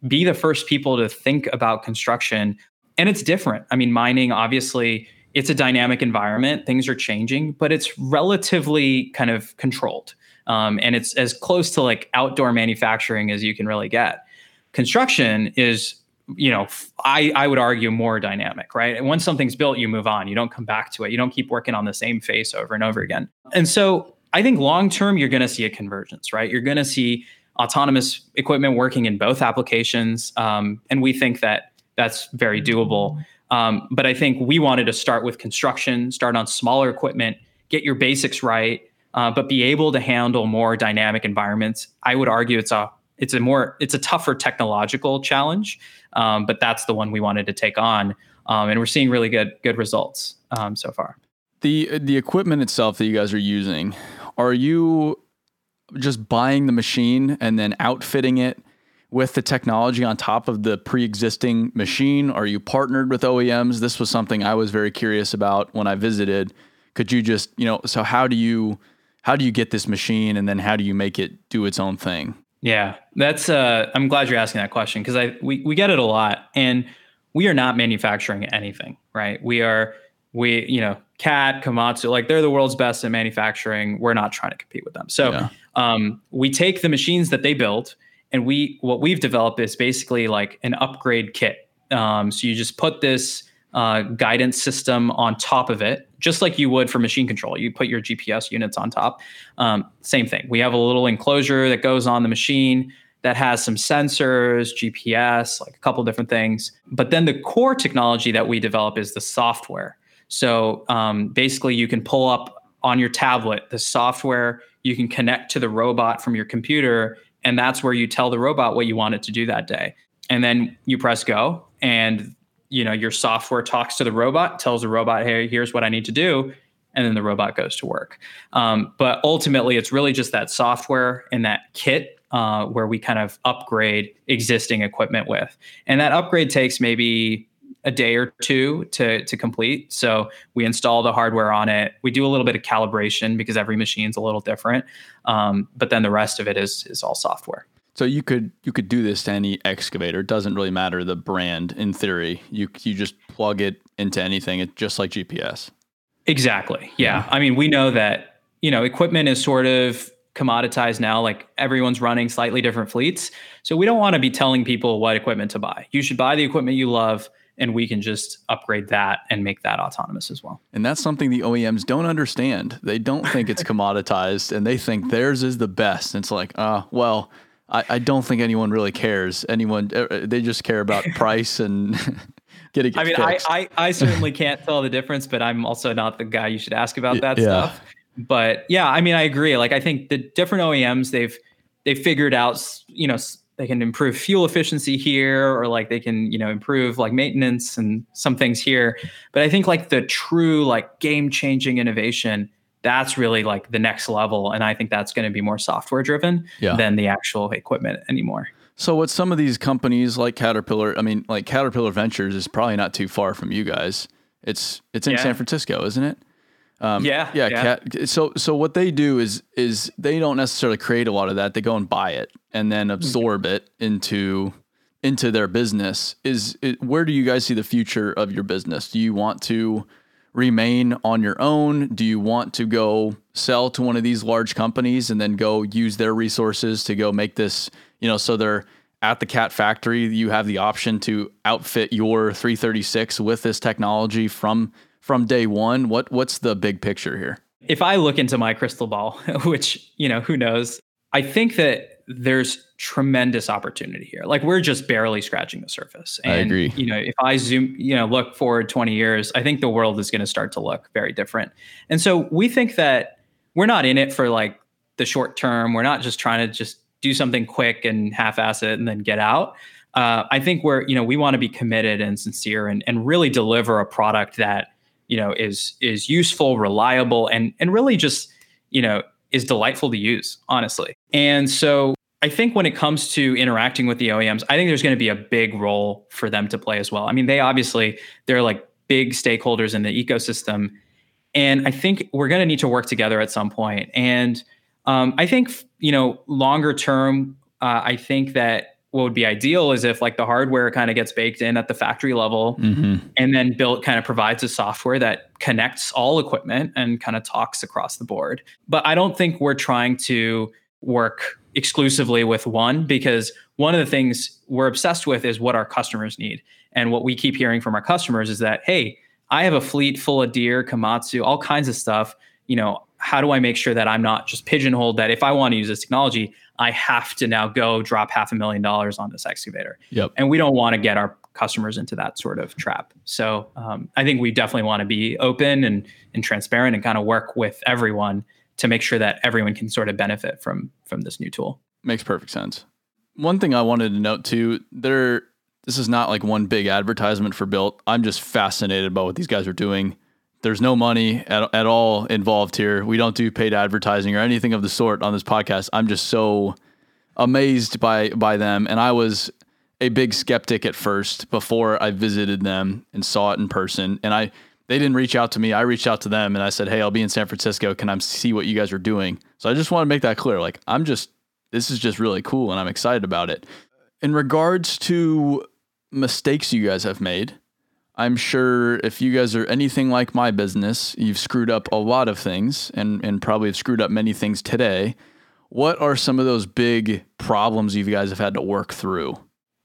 be the first people to think about construction. And it's different. I mean, mining, obviously, it's a dynamic environment, things are changing, but it's relatively kind of controlled. Um, and it's as close to like outdoor manufacturing as you can really get. Construction is you know, I, I would argue more dynamic, right? And once something's built, you move on. You don't come back to it. You don't keep working on the same face over and over again. And so I think long term, you're going to see a convergence, right? You're going to see autonomous equipment working in both applications. Um, and we think that that's very doable. Um, but I think we wanted to start with construction, start on smaller equipment, get your basics right, uh, but be able to handle more dynamic environments. I would argue it's a it's a more it's a tougher technological challenge, um, but that's the one we wanted to take on, um, and we're seeing really good good results um, so far. The the equipment itself that you guys are using, are you just buying the machine and then outfitting it with the technology on top of the pre-existing machine? Are you partnered with OEMs? This was something I was very curious about when I visited. Could you just, you know, so how do you how do you get this machine and then how do you make it do its own thing? Yeah, that's uh I'm glad you're asking that question because I we we get it a lot and we are not manufacturing anything, right? We are we, you know, Cat, Komatsu, like they're the world's best at manufacturing. We're not trying to compete with them. So yeah. um, we take the machines that they build, and we what we've developed is basically like an upgrade kit. Um, so you just put this uh, guidance system on top of it, just like you would for machine control. You put your GPS units on top. Um, same thing. We have a little enclosure that goes on the machine that has some sensors, GPS, like a couple different things. But then the core technology that we develop is the software. So um, basically, you can pull up on your tablet the software, you can connect to the robot from your computer, and that's where you tell the robot what you want it to do that day. And then you press go, and you know your software talks to the robot, tells the robot, "Hey, here's what I need to do," and then the robot goes to work. Um, but ultimately, it's really just that software and that kit uh, where we kind of upgrade existing equipment with, and that upgrade takes maybe a day or two to to complete. So we install the hardware on it. We do a little bit of calibration because every machine's a little different, um, but then the rest of it is is all software. So you could you could do this to any excavator. It doesn't really matter the brand in theory. You you just plug it into anything. It's just like GPS. Exactly. Yeah. I mean, we know that, you know, equipment is sort of commoditized now. Like everyone's running slightly different fleets. So we don't want to be telling people what equipment to buy. You should buy the equipment you love and we can just upgrade that and make that autonomous as well. And that's something the OEMs don't understand. They don't think it's commoditized and they think theirs is the best. And it's like, uh, well, I, I don't think anyone really cares. Anyone, uh, uh, they just care about price and getting. I mean, I, I, I certainly can't tell the difference, but I'm also not the guy you should ask about that yeah. stuff. But yeah, I mean, I agree. Like, I think the different OEMs they've they've figured out, you know, they can improve fuel efficiency here, or like they can, you know, improve like maintenance and some things here. But I think like the true like game changing innovation that's really like the next level and i think that's going to be more software driven yeah. than the actual equipment anymore so what some of these companies like caterpillar i mean like caterpillar ventures is probably not too far from you guys it's it's in yeah. san francisco isn't it um, yeah, yeah. yeah. Cat, so, so what they do is is they don't necessarily create a lot of that. They go and buy it and then absorb mm-hmm. it into into their business. Is it, where do you guys see the future of your business? Do you want to remain on your own? Do you want to go sell to one of these large companies and then go use their resources to go make this, you know, so they're at the cat factory, you have the option to outfit your 336 with this technology from from day 1. What what's the big picture here? If I look into my crystal ball, which, you know, who knows, I think that there's tremendous opportunity here. Like we're just barely scratching the surface. And, I agree. You know, if I zoom, you know, look forward 20 years, I think the world is going to start to look very different. And so we think that we're not in it for like the short term. We're not just trying to just do something quick and half-ass it and then get out. Uh, I think we're, you know, we want to be committed and sincere and, and really deliver a product that, you know, is is useful, reliable, and and really just, you know, is delightful to use, honestly. And so I think when it comes to interacting with the OEMs, I think there's going to be a big role for them to play as well. I mean, they obviously they're like big stakeholders in the ecosystem, and I think we're going to need to work together at some point. And um, I think you know, longer term, uh, I think that what would be ideal is if like the hardware kind of gets baked in at the factory level mm-hmm. and then built kind of provides a software that connects all equipment and kind of talks across the board. But i don't think we're trying to work exclusively with one because one of the things we're obsessed with is what our customers need. And what we keep hearing from our customers is that hey i have a fleet full of Deere komatsu all kinds of stuff. You know how do i make sure that i'm not just pigeonholed that if i want to use this technology I have to now go drop half a million dollars on this excavator. Yep. And we don't want to get our customers into that sort of trap. So um, I think we definitely want to be open and, and transparent and kind of work with everyone to make sure that everyone can sort of benefit from from this new tool. Makes perfect sense. One thing I wanted to note too, there this is not like one big advertisement for Built. I'm just fascinated by what these guys are doing. There's no money at, at all involved here. We don't do paid advertising or anything of the sort on this podcast. I'm just so amazed by by them, and I was a big skeptic at first before I visited them and saw it in person. And I they didn't reach out to me. I reached out to them and I said, "Hey, I'll be in San Francisco. Can I see what you guys are doing?" So I just want to make that clear. Like I'm just this is just really cool and I'm excited about it. In regards to mistakes you guys have made, I'm sure if you guys are anything like my business, you've screwed up a lot of things and, and probably have screwed up many things today. What are some of those big problems you guys have had to work through?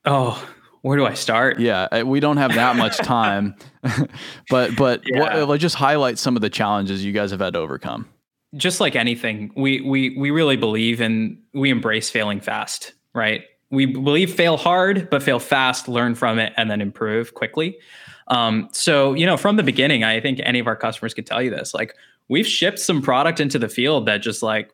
Oh, where do I start? Yeah, we don't have that much time, but but yeah. what, just highlight some of the challenges you guys have had to overcome. Just like anything, we we we really believe in we embrace failing fast, right? We believe fail hard, but fail fast, learn from it, and then improve quickly. Um, so, you know, from the beginning, I think any of our customers could tell you this. Like, we've shipped some product into the field that just like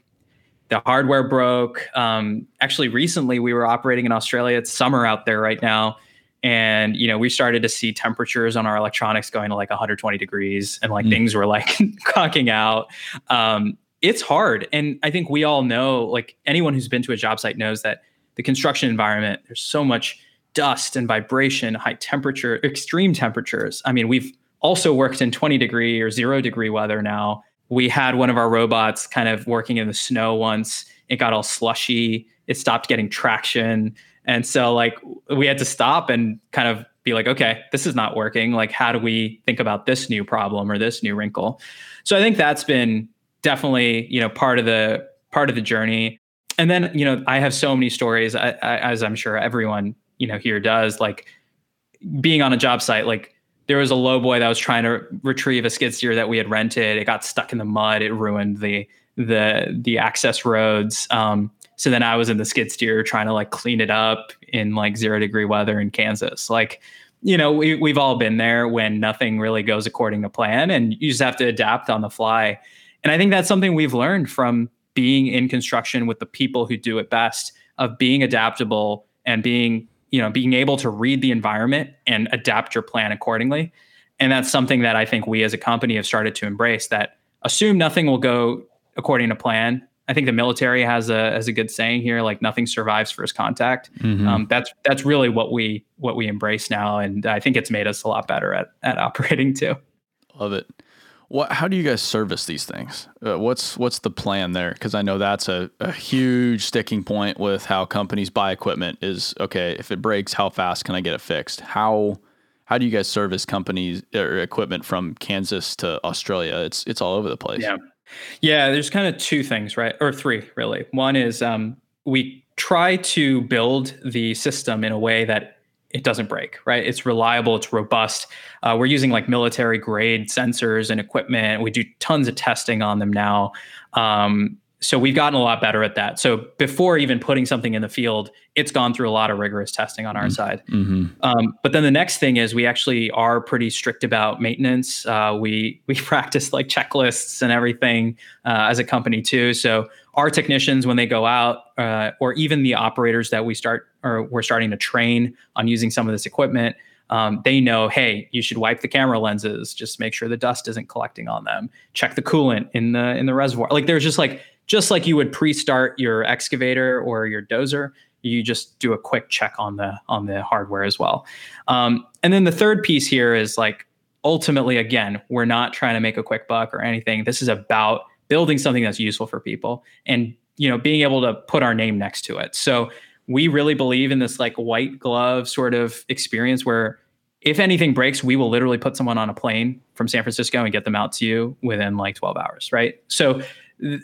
the hardware broke. Um, actually, recently we were operating in Australia. It's summer out there right now. And, you know, we started to see temperatures on our electronics going to like 120 degrees and like mm. things were like cocking out. Um, it's hard. And I think we all know, like anyone who's been to a job site knows that the construction environment, there's so much dust and vibration, high temperature, extreme temperatures. I mean, we've also worked in 20 degree or zero degree weather now. We had one of our robots kind of working in the snow once. it got all slushy, it stopped getting traction. And so like we had to stop and kind of be like, okay, this is not working. Like, how do we think about this new problem or this new wrinkle? So I think that's been definitely, you know, part of the part of the journey. And then, you know, I have so many stories, I, I, as I'm sure everyone, you know, here does, like being on a job site, like there was a low boy that was trying to retrieve a skid steer that we had rented. It got stuck in the mud. It ruined the the the access roads. Um, so then I was in the skid steer trying to like clean it up in like zero degree weather in Kansas. Like, you know, we, we've all been there when nothing really goes according to plan and you just have to adapt on the fly. And I think that's something we've learned from being in construction with the people who do it best of being adaptable and being, you know, being able to read the environment and adapt your plan accordingly. And that's something that I think we as a company have started to embrace that assume nothing will go according to plan I think the military has a has a good saying here, like nothing survives first contact. Mm-hmm. Um, that's that's really what we what we embrace now, and I think it's made us a lot better at at operating too. Love it. What? How do you guys service these things? Uh, what's what's the plan there? Because I know that's a, a huge sticking point with how companies buy equipment. Is okay if it breaks, how fast can I get it fixed? How how do you guys service companies or equipment from Kansas to Australia? It's it's all over the place. Yeah. Yeah, there's kind of two things, right? Or three, really. One is um, we try to build the system in a way that it doesn't break, right? It's reliable, it's robust. Uh, we're using like military grade sensors and equipment. We do tons of testing on them now. Um, so we've gotten a lot better at that. So before even putting something in the field, it's gone through a lot of rigorous testing on our mm-hmm. side. Mm-hmm. Um, but then the next thing is we actually are pretty strict about maintenance. Uh, we we practice like checklists and everything uh, as a company too. So our technicians, when they go out, uh, or even the operators that we start or we're starting to train on using some of this equipment, um, they know, hey, you should wipe the camera lenses. Just make sure the dust isn't collecting on them. Check the coolant in the in the reservoir. Like there's just like just like you would pre-start your excavator or your dozer you just do a quick check on the on the hardware as well um, and then the third piece here is like ultimately again we're not trying to make a quick buck or anything this is about building something that's useful for people and you know being able to put our name next to it so we really believe in this like white glove sort of experience where if anything breaks we will literally put someone on a plane from san francisco and get them out to you within like 12 hours right so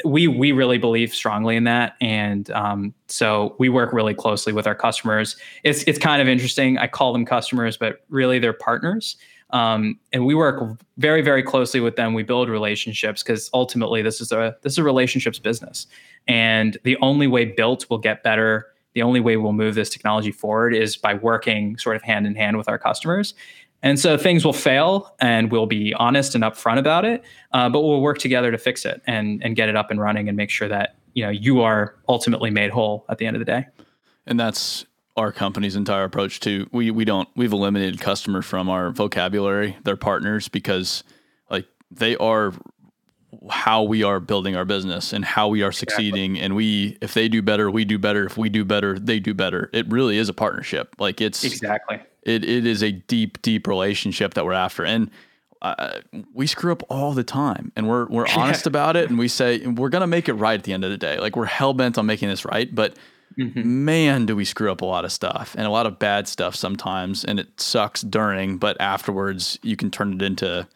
we we really believe strongly in that, and um, so we work really closely with our customers. It's it's kind of interesting. I call them customers, but really they're partners. Um, and we work very very closely with them. We build relationships because ultimately this is a this is a relationships business, and the only way built will get better. The only way we'll move this technology forward is by working sort of hand in hand with our customers. And so things will fail, and we'll be honest and upfront about it. Uh, but we'll work together to fix it and and get it up and running, and make sure that you know you are ultimately made whole at the end of the day. And that's our company's entire approach to we we don't we've eliminated customer from our vocabulary. They're partners because like they are how we are building our business and how we are succeeding exactly. and we if they do better we do better if we do better they do better it really is a partnership like it's exactly it, it is a deep, deep relationship that we're after. And uh, we screw up all the time and we're, we're honest about it. And we say, we're going to make it right at the end of the day. Like we're hell bent on making this right. But mm-hmm. man, do we screw up a lot of stuff and a lot of bad stuff sometimes. And it sucks during, but afterwards you can turn it into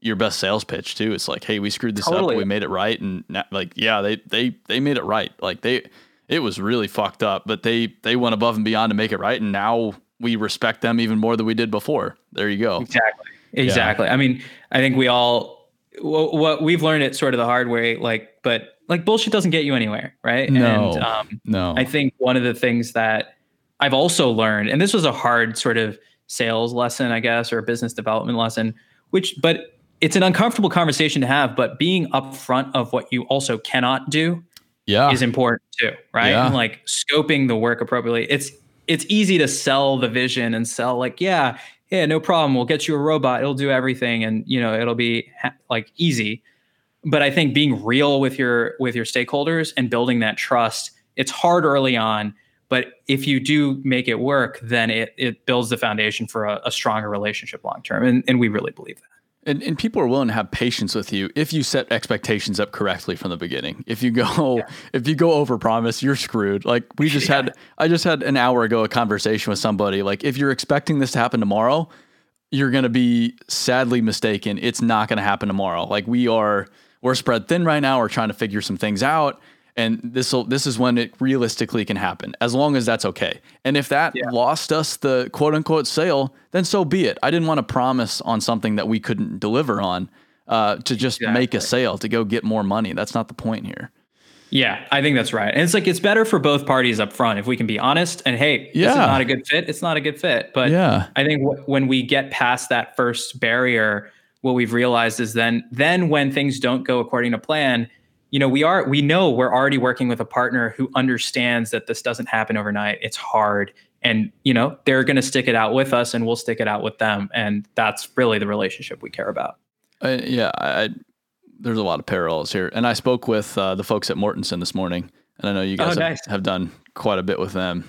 your best sales pitch too. It's like, Hey, we screwed this totally. up. We made it right. And like, yeah, they, they, they made it right. Like they, it was really fucked up, but they, they went above and beyond to make it right. And now we respect them even more than we did before. There you go. Exactly. Exactly. Yeah. I mean, I think we all what we've learned it sort of the hard way. Like, but like bullshit doesn't get you anywhere, right? No. And, um, no. I think one of the things that I've also learned, and this was a hard sort of sales lesson, I guess, or a business development lesson, which, but it's an uncomfortable conversation to have. But being upfront of what you also cannot do, yeah, is important too, right? Yeah. And like scoping the work appropriately. It's it's easy to sell the vision and sell like, yeah, yeah, no problem. We'll get you a robot. It'll do everything, and you know it'll be ha- like easy. But I think being real with your with your stakeholders and building that trust, it's hard early on. But if you do make it work, then it it builds the foundation for a, a stronger relationship long term, and and we really believe that. And, and people are willing to have patience with you if you set expectations up correctly from the beginning. If you go, yeah. if you go over promise, you're screwed. Like we just yeah. had, I just had an hour ago a conversation with somebody. Like if you're expecting this to happen tomorrow, you're going to be sadly mistaken. It's not going to happen tomorrow. Like we are, we're spread thin right now. We're trying to figure some things out and this this is when it realistically can happen as long as that's okay and if that yeah. lost us the quote unquote sale then so be it i didn't want to promise on something that we couldn't deliver on uh, to just exactly. make a sale to go get more money that's not the point here yeah i think that's right and it's like it's better for both parties up front if we can be honest and hey yeah. this is not a good fit it's not a good fit but yeah i think w- when we get past that first barrier what we've realized is then then when things don't go according to plan you know we are we know we're already working with a partner who understands that this doesn't happen overnight. It's hard. And you know they're going to stick it out with us and we'll stick it out with them. And that's really the relationship we care about. Uh, yeah I, there's a lot of parallels here. And i spoke with uh, the folks at mortenson this morning. And i know you guys oh, nice. have, have done quite a bit with them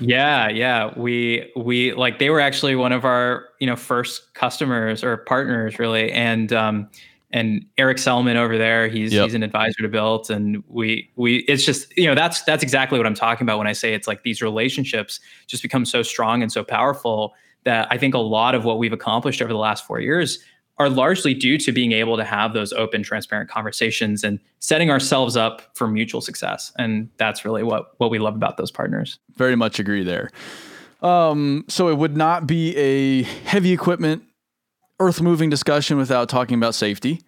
yeah yeah. We we like they were actually one of our you know first customers or partners really. And um and Eric Selman over there, he's yep. he's an advisor to Built, and we we it's just you know that's that's exactly what I'm talking about when I say it's like these relationships just become so strong and so powerful that I think a lot of what we've accomplished over the last four years are largely due to being able to have those open, transparent conversations and setting ourselves up for mutual success, and that's really what what we love about those partners. Very much agree there. Um, so it would not be a heavy equipment earth moving discussion without talking about safety.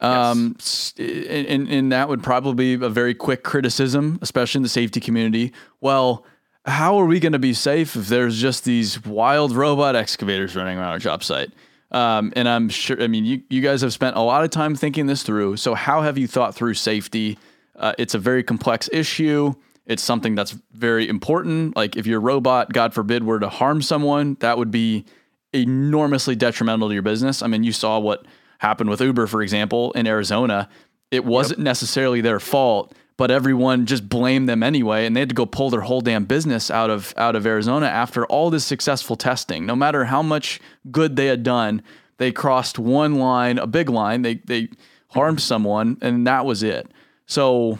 Um, yes. and, and that would probably be a very quick criticism, especially in the safety community. Well, how are we going to be safe if there's just these wild robot excavators running around our job site? Um, and I'm sure, I mean, you, you guys have spent a lot of time thinking this through. So, how have you thought through safety? Uh, it's a very complex issue. It's something that's very important. Like, if your robot, God forbid, were to harm someone, that would be enormously detrimental to your business. I mean, you saw what happened with Uber, for example, in Arizona. It wasn't yep. necessarily their fault, but everyone just blamed them anyway, and they had to go pull their whole damn business out of out of Arizona after all this successful testing. No matter how much good they had done, they crossed one line, a big line. They they harmed someone, and that was it. So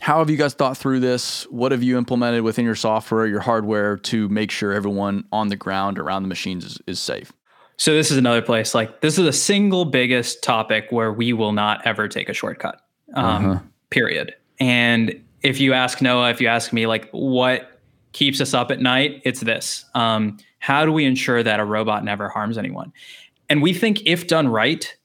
how have you guys thought through this? What have you implemented within your software, your hardware to make sure everyone on the ground around the machines is, is safe? So this is another place like this is the single biggest topic where we will not ever take a shortcut. Um, uh-huh. Period. And if you ask Noah, if you ask me, like what keeps us up at night, it's this: um, how do we ensure that a robot never harms anyone? And we think if done right,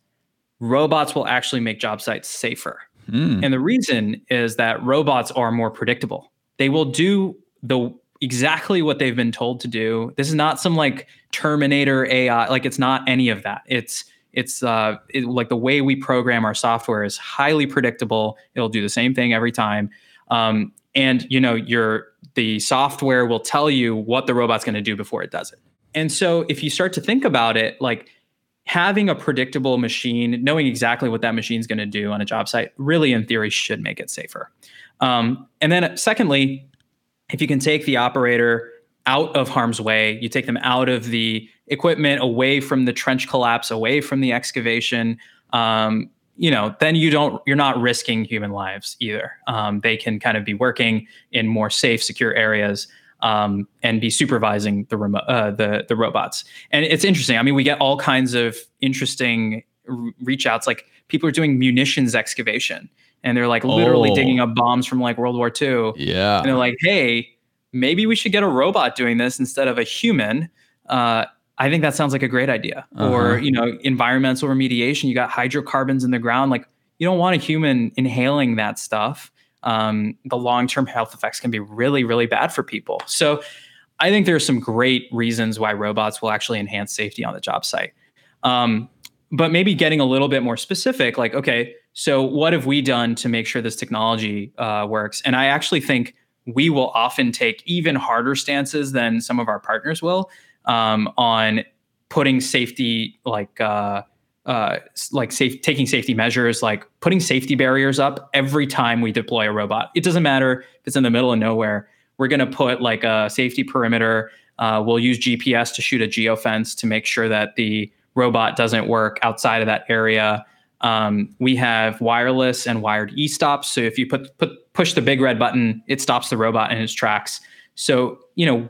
robots will actually make job sites safer. Mm. And the reason is that robots are more predictable. They will do the exactly what they've been told to do. This is not some like Terminator AI. Like it's not any of that. It's it's uh, it, like the way we program our software is highly predictable. It'll do the same thing every time. Um, and you know your the software will tell you what the robot's going to do before it does it. And so if you start to think about it, like having a predictable machine, knowing exactly what that machine is going to do on a job site, really, in theory, should make it safer. Um, and then, secondly, if you can take the operator out of harm's way, you take them out of the equipment, away from the trench collapse, away from the excavation. Um, you know, then you don't, you're not risking human lives either. Um, they can kind of be working in more safe, secure areas um, and be supervising the remote uh, the the robots. And it's interesting. I mean, we get all kinds of interesting re- reach outs. Like people are doing munitions excavation, and they're like literally oh. digging up bombs from like World War II. Yeah, and they're like, hey, maybe we should get a robot doing this instead of a human. Uh, I think that sounds like a great idea. Uh-huh. Or you know, environmental remediation. You got hydrocarbons in the ground. Like you don't want a human inhaling that stuff um, the long term health effects can be really, really bad for people. So I think there are some great reasons why robots will actually enhance safety on the job site. Um, but maybe getting a little bit more specific, like, okay, so what have we done to make sure this technology uh, works? And I actually think we will often take even harder stances than some of our partners will um, on putting safety like uh, uh, like safe, taking safety measures, like putting safety barriers up every time we deploy a robot. It doesn't matter if it's in the middle of nowhere. We're going to put like a safety perimeter. Uh, we'll use GPS to shoot a geofence to make sure that the robot doesn't work outside of that area. Um, we have wireless and wired e-stops. So if you put, put push the big red button, it stops the robot in its tracks. So you know,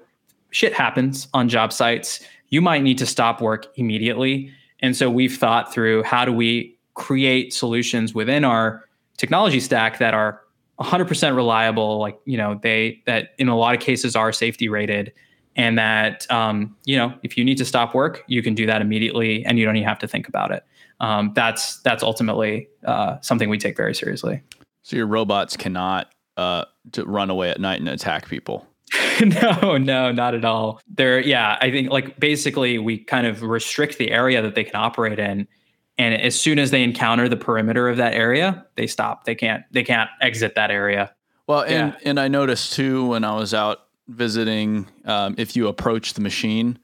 shit happens on job sites. You might need to stop work immediately. And so we've thought through how do we create solutions within our technology stack that are 100% reliable like you know they that in a lot of cases are safety rated and that um, you know if you need to stop work you can do that immediately and you don't even have to think about it um, that's that's ultimately uh, something we take very seriously. So your robots cannot uh, to run away at night and attack people? No no not at all. They're yeah i think like basically we kind of restrict the area that they can operate in. And as soon as they encounter the perimeter of that area they stop. They can't they can't exit that area. Well and yeah. and i noticed too when i was out visiting um, if you approach the machine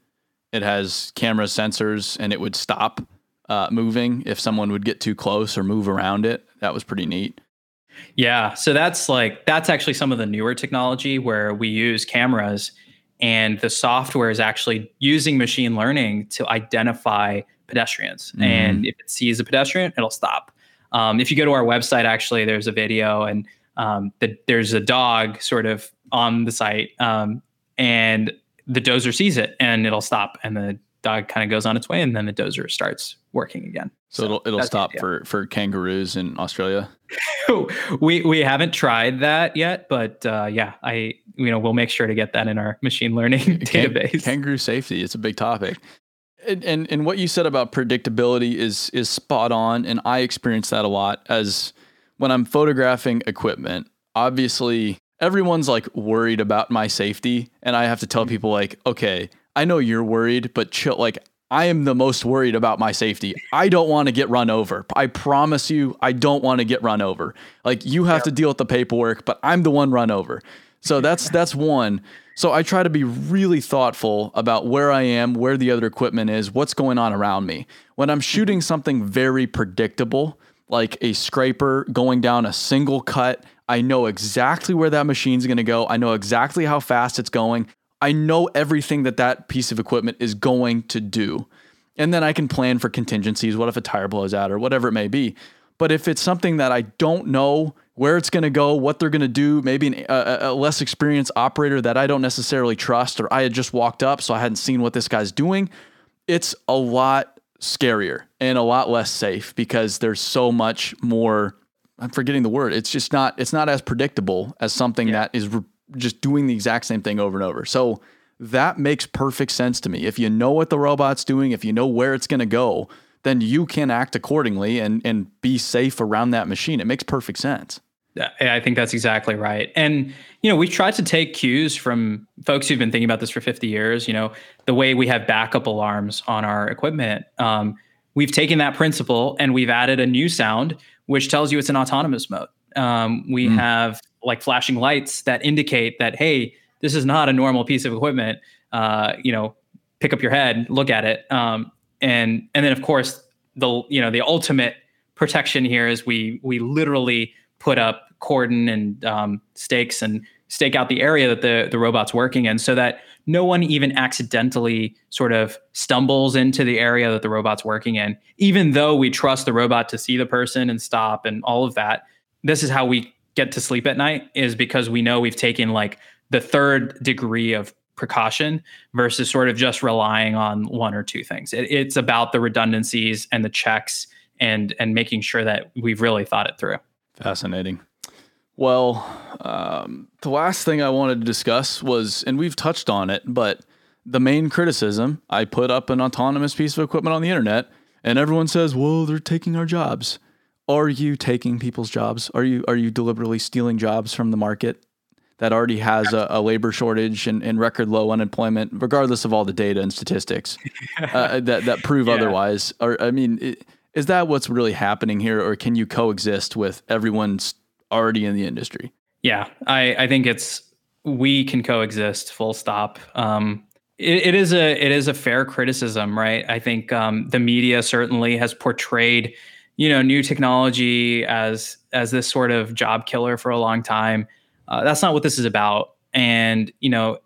it has camera sensors and it would stop uh, moving if someone would get too close or move around it that was pretty neat yeah so that's like that's actually some of the newer technology where we use cameras and the software is actually using machine learning to identify pedestrians. Mm-hmm. And if it sees a pedestrian, it'll stop. Um, if you go to our website, actually, there's a video and um, the, there's a dog sort of on the site, um, and the dozer sees it and it'll stop, and the dog kind of goes on its way, and then the dozer starts working again. So, so it'll it'll stop for for kangaroos in Australia. we we haven't tried that yet, but uh, yeah, I you know we'll make sure to get that in our machine learning database. Kangaroo safety, it's a big topic and, and and what you said about predictability is is spot on and I experience that a lot as when I'm photographing equipment obviously everyone's like worried about my safety and I have to tell people like okay I know you're worried but chill like I am the most worried about my safety. I don't want to get run over. I promise you, I don't want to get run over. Like you have to deal with the paperwork, but I'm the one run over. So that's that's one. So I try to be really thoughtful about where I am, where the other equipment is, what's going on around me. When I'm mm-hmm. shooting something very predictable, like a scraper going down a single cut, I know exactly where that machine's going to go. I know exactly how fast it's going. I know everything that that piece of equipment is going to do. And then I can plan for contingencies. What if a tire blows out or whatever it may be? But if it's something that I don't know where it's going to go, what they're going to do, maybe an, a, a, less experienced operator that I don't necessarily trust, or I had just walked up, so I hadn't seen what this guy's doing, it's a lot scarier and a lot less safe because there's so much more. I'm forgetting the word. It's just not. It's not as predictable as something yeah. that is re- just doing the exact same thing over and over. So that makes perfect sense to me. If you know what the robot's doing, if you know where it's going to go, then you can act accordingly and and be safe around that machine. It makes perfect sense. I think that's exactly right. And, you know, we've tried to take cues from folks who've been thinking about this for 50 years. You know, the way we have backup alarms on our equipment. Um, we've taken that principle and we've added a new sound, which tells you it's an autonomous mode. Um, we mm. have like flashing lights that indicate that, hey, this is not a normal piece of equipment. Uh, you know, pick up your head, look at it. Um, and, and then of course, the, you know, the ultimate protection here is we, we literally put up cordon and um, stakes and stake out the area that the, the robot's working in so that no one even accidentally sort of stumbles into the area that the robot's working in, even though we trust the robot to see the person and stop and all of that. This is how we get to sleep at night is because we know we've taken like the third degree of precaution versus sort of just relying on one or two things. It, it's about the redundancies and the checks and and making sure that we've really thought it through. Fascinating. Well, um, the last thing I wanted to discuss was, and we've touched on it, but the main criticism I put up an autonomous piece of equipment on the internet, and everyone says, "Well, they're taking our jobs." Are you taking people's jobs? Are you are you deliberately stealing jobs from the market that already has a, a labor shortage and, and, record low unemployment, regardless of all the data and statistics uh, that that prove yeah. otherwise? Or I mean. It, is that what's really happening here, or can you coexist with everyone's already in the industry? Yeah, I, I think it's we can coexist. Full stop. Um, it, it is a it is a fair criticism, right? I think um, the media certainly has portrayed, you know, new technology as as this sort of job killer for a long time. Uh, that's not what this is about. And you know,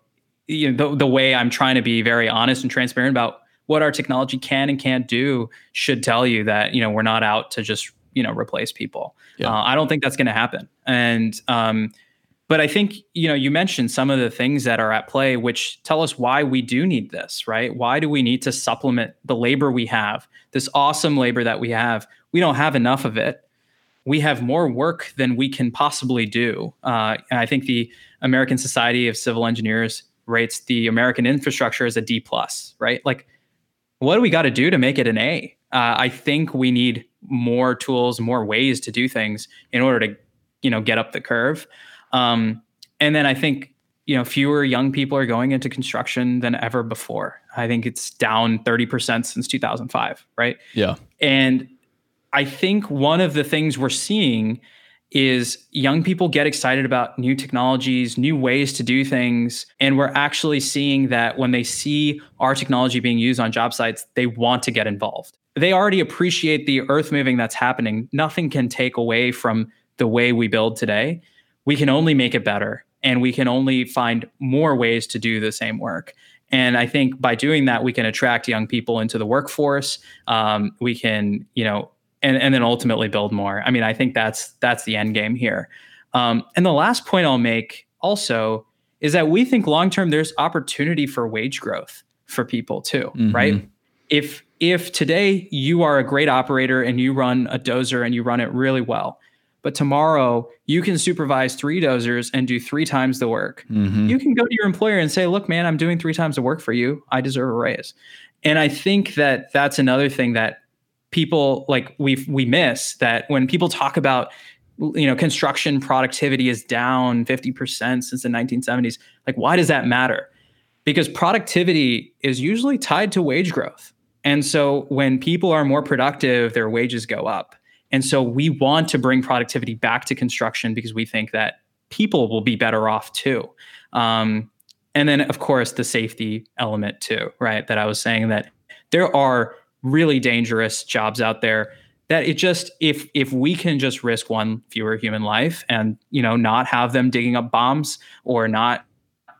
you know the, the way I'm trying to be very honest and transparent about what our technology can and can't do should tell you that you know we're not out to just you know replace people. Yeah. Uh, I don't think that's going to happen. And um, but I think you know you mentioned some of the things that are at play, which tell us why we do need this, right? Why do we need to supplement the labor we have, this awesome labor that we have? We don't have enough of it. We have more work than we can possibly do. Uh, and I think the American Society of Civil Engineers rates the American infrastructure as a D plus, right? Like, what do we got to do to make it an A? Uh, I think we need more tools, more ways to do things in order to, you know, get up the curve. Um, and then I think you know fewer young people are going into construction than ever before. I think it's down 30% since 2005, right? Yeah. And I think one of the things we're seeing is young people get excited about new technologies, new ways to do things. And we're actually seeing that when they see our technology being used on job sites, they want to get involved. They already appreciate the earth moving that's happening. Nothing can take away from the way we build today. We can only make it better and we can only find more ways to do the same work. And I think by doing that, we can attract young people into the workforce. Um, we can, you know, and and then ultimately build more. I mean, I think that's that's the end game here. Um, and the last point I'll make also is that we think long term there's opportunity for wage growth for people too, mm-hmm. right? If if today you are a great operator and you run a dozer and you run it really well, but tomorrow you can supervise three dozers and do three times the work. Mm-hmm. You can go to your employer and say, "Look, man, I'm doing three times the work for you. I deserve a raise." And I think that that's another thing that people like we we miss that when people talk about you know construction productivity is down 50% since the 1970s like why does that matter? Because productivity is usually tied to wage growth. And so when people are more productive their wages go up. And so we want to bring productivity back to construction because we think that people will be better off too. Um, and then of course the safety element too right? That i was saying that there are really dangerous jobs out there that it just if if we can just risk one fewer human life and you know not have them digging up bombs or not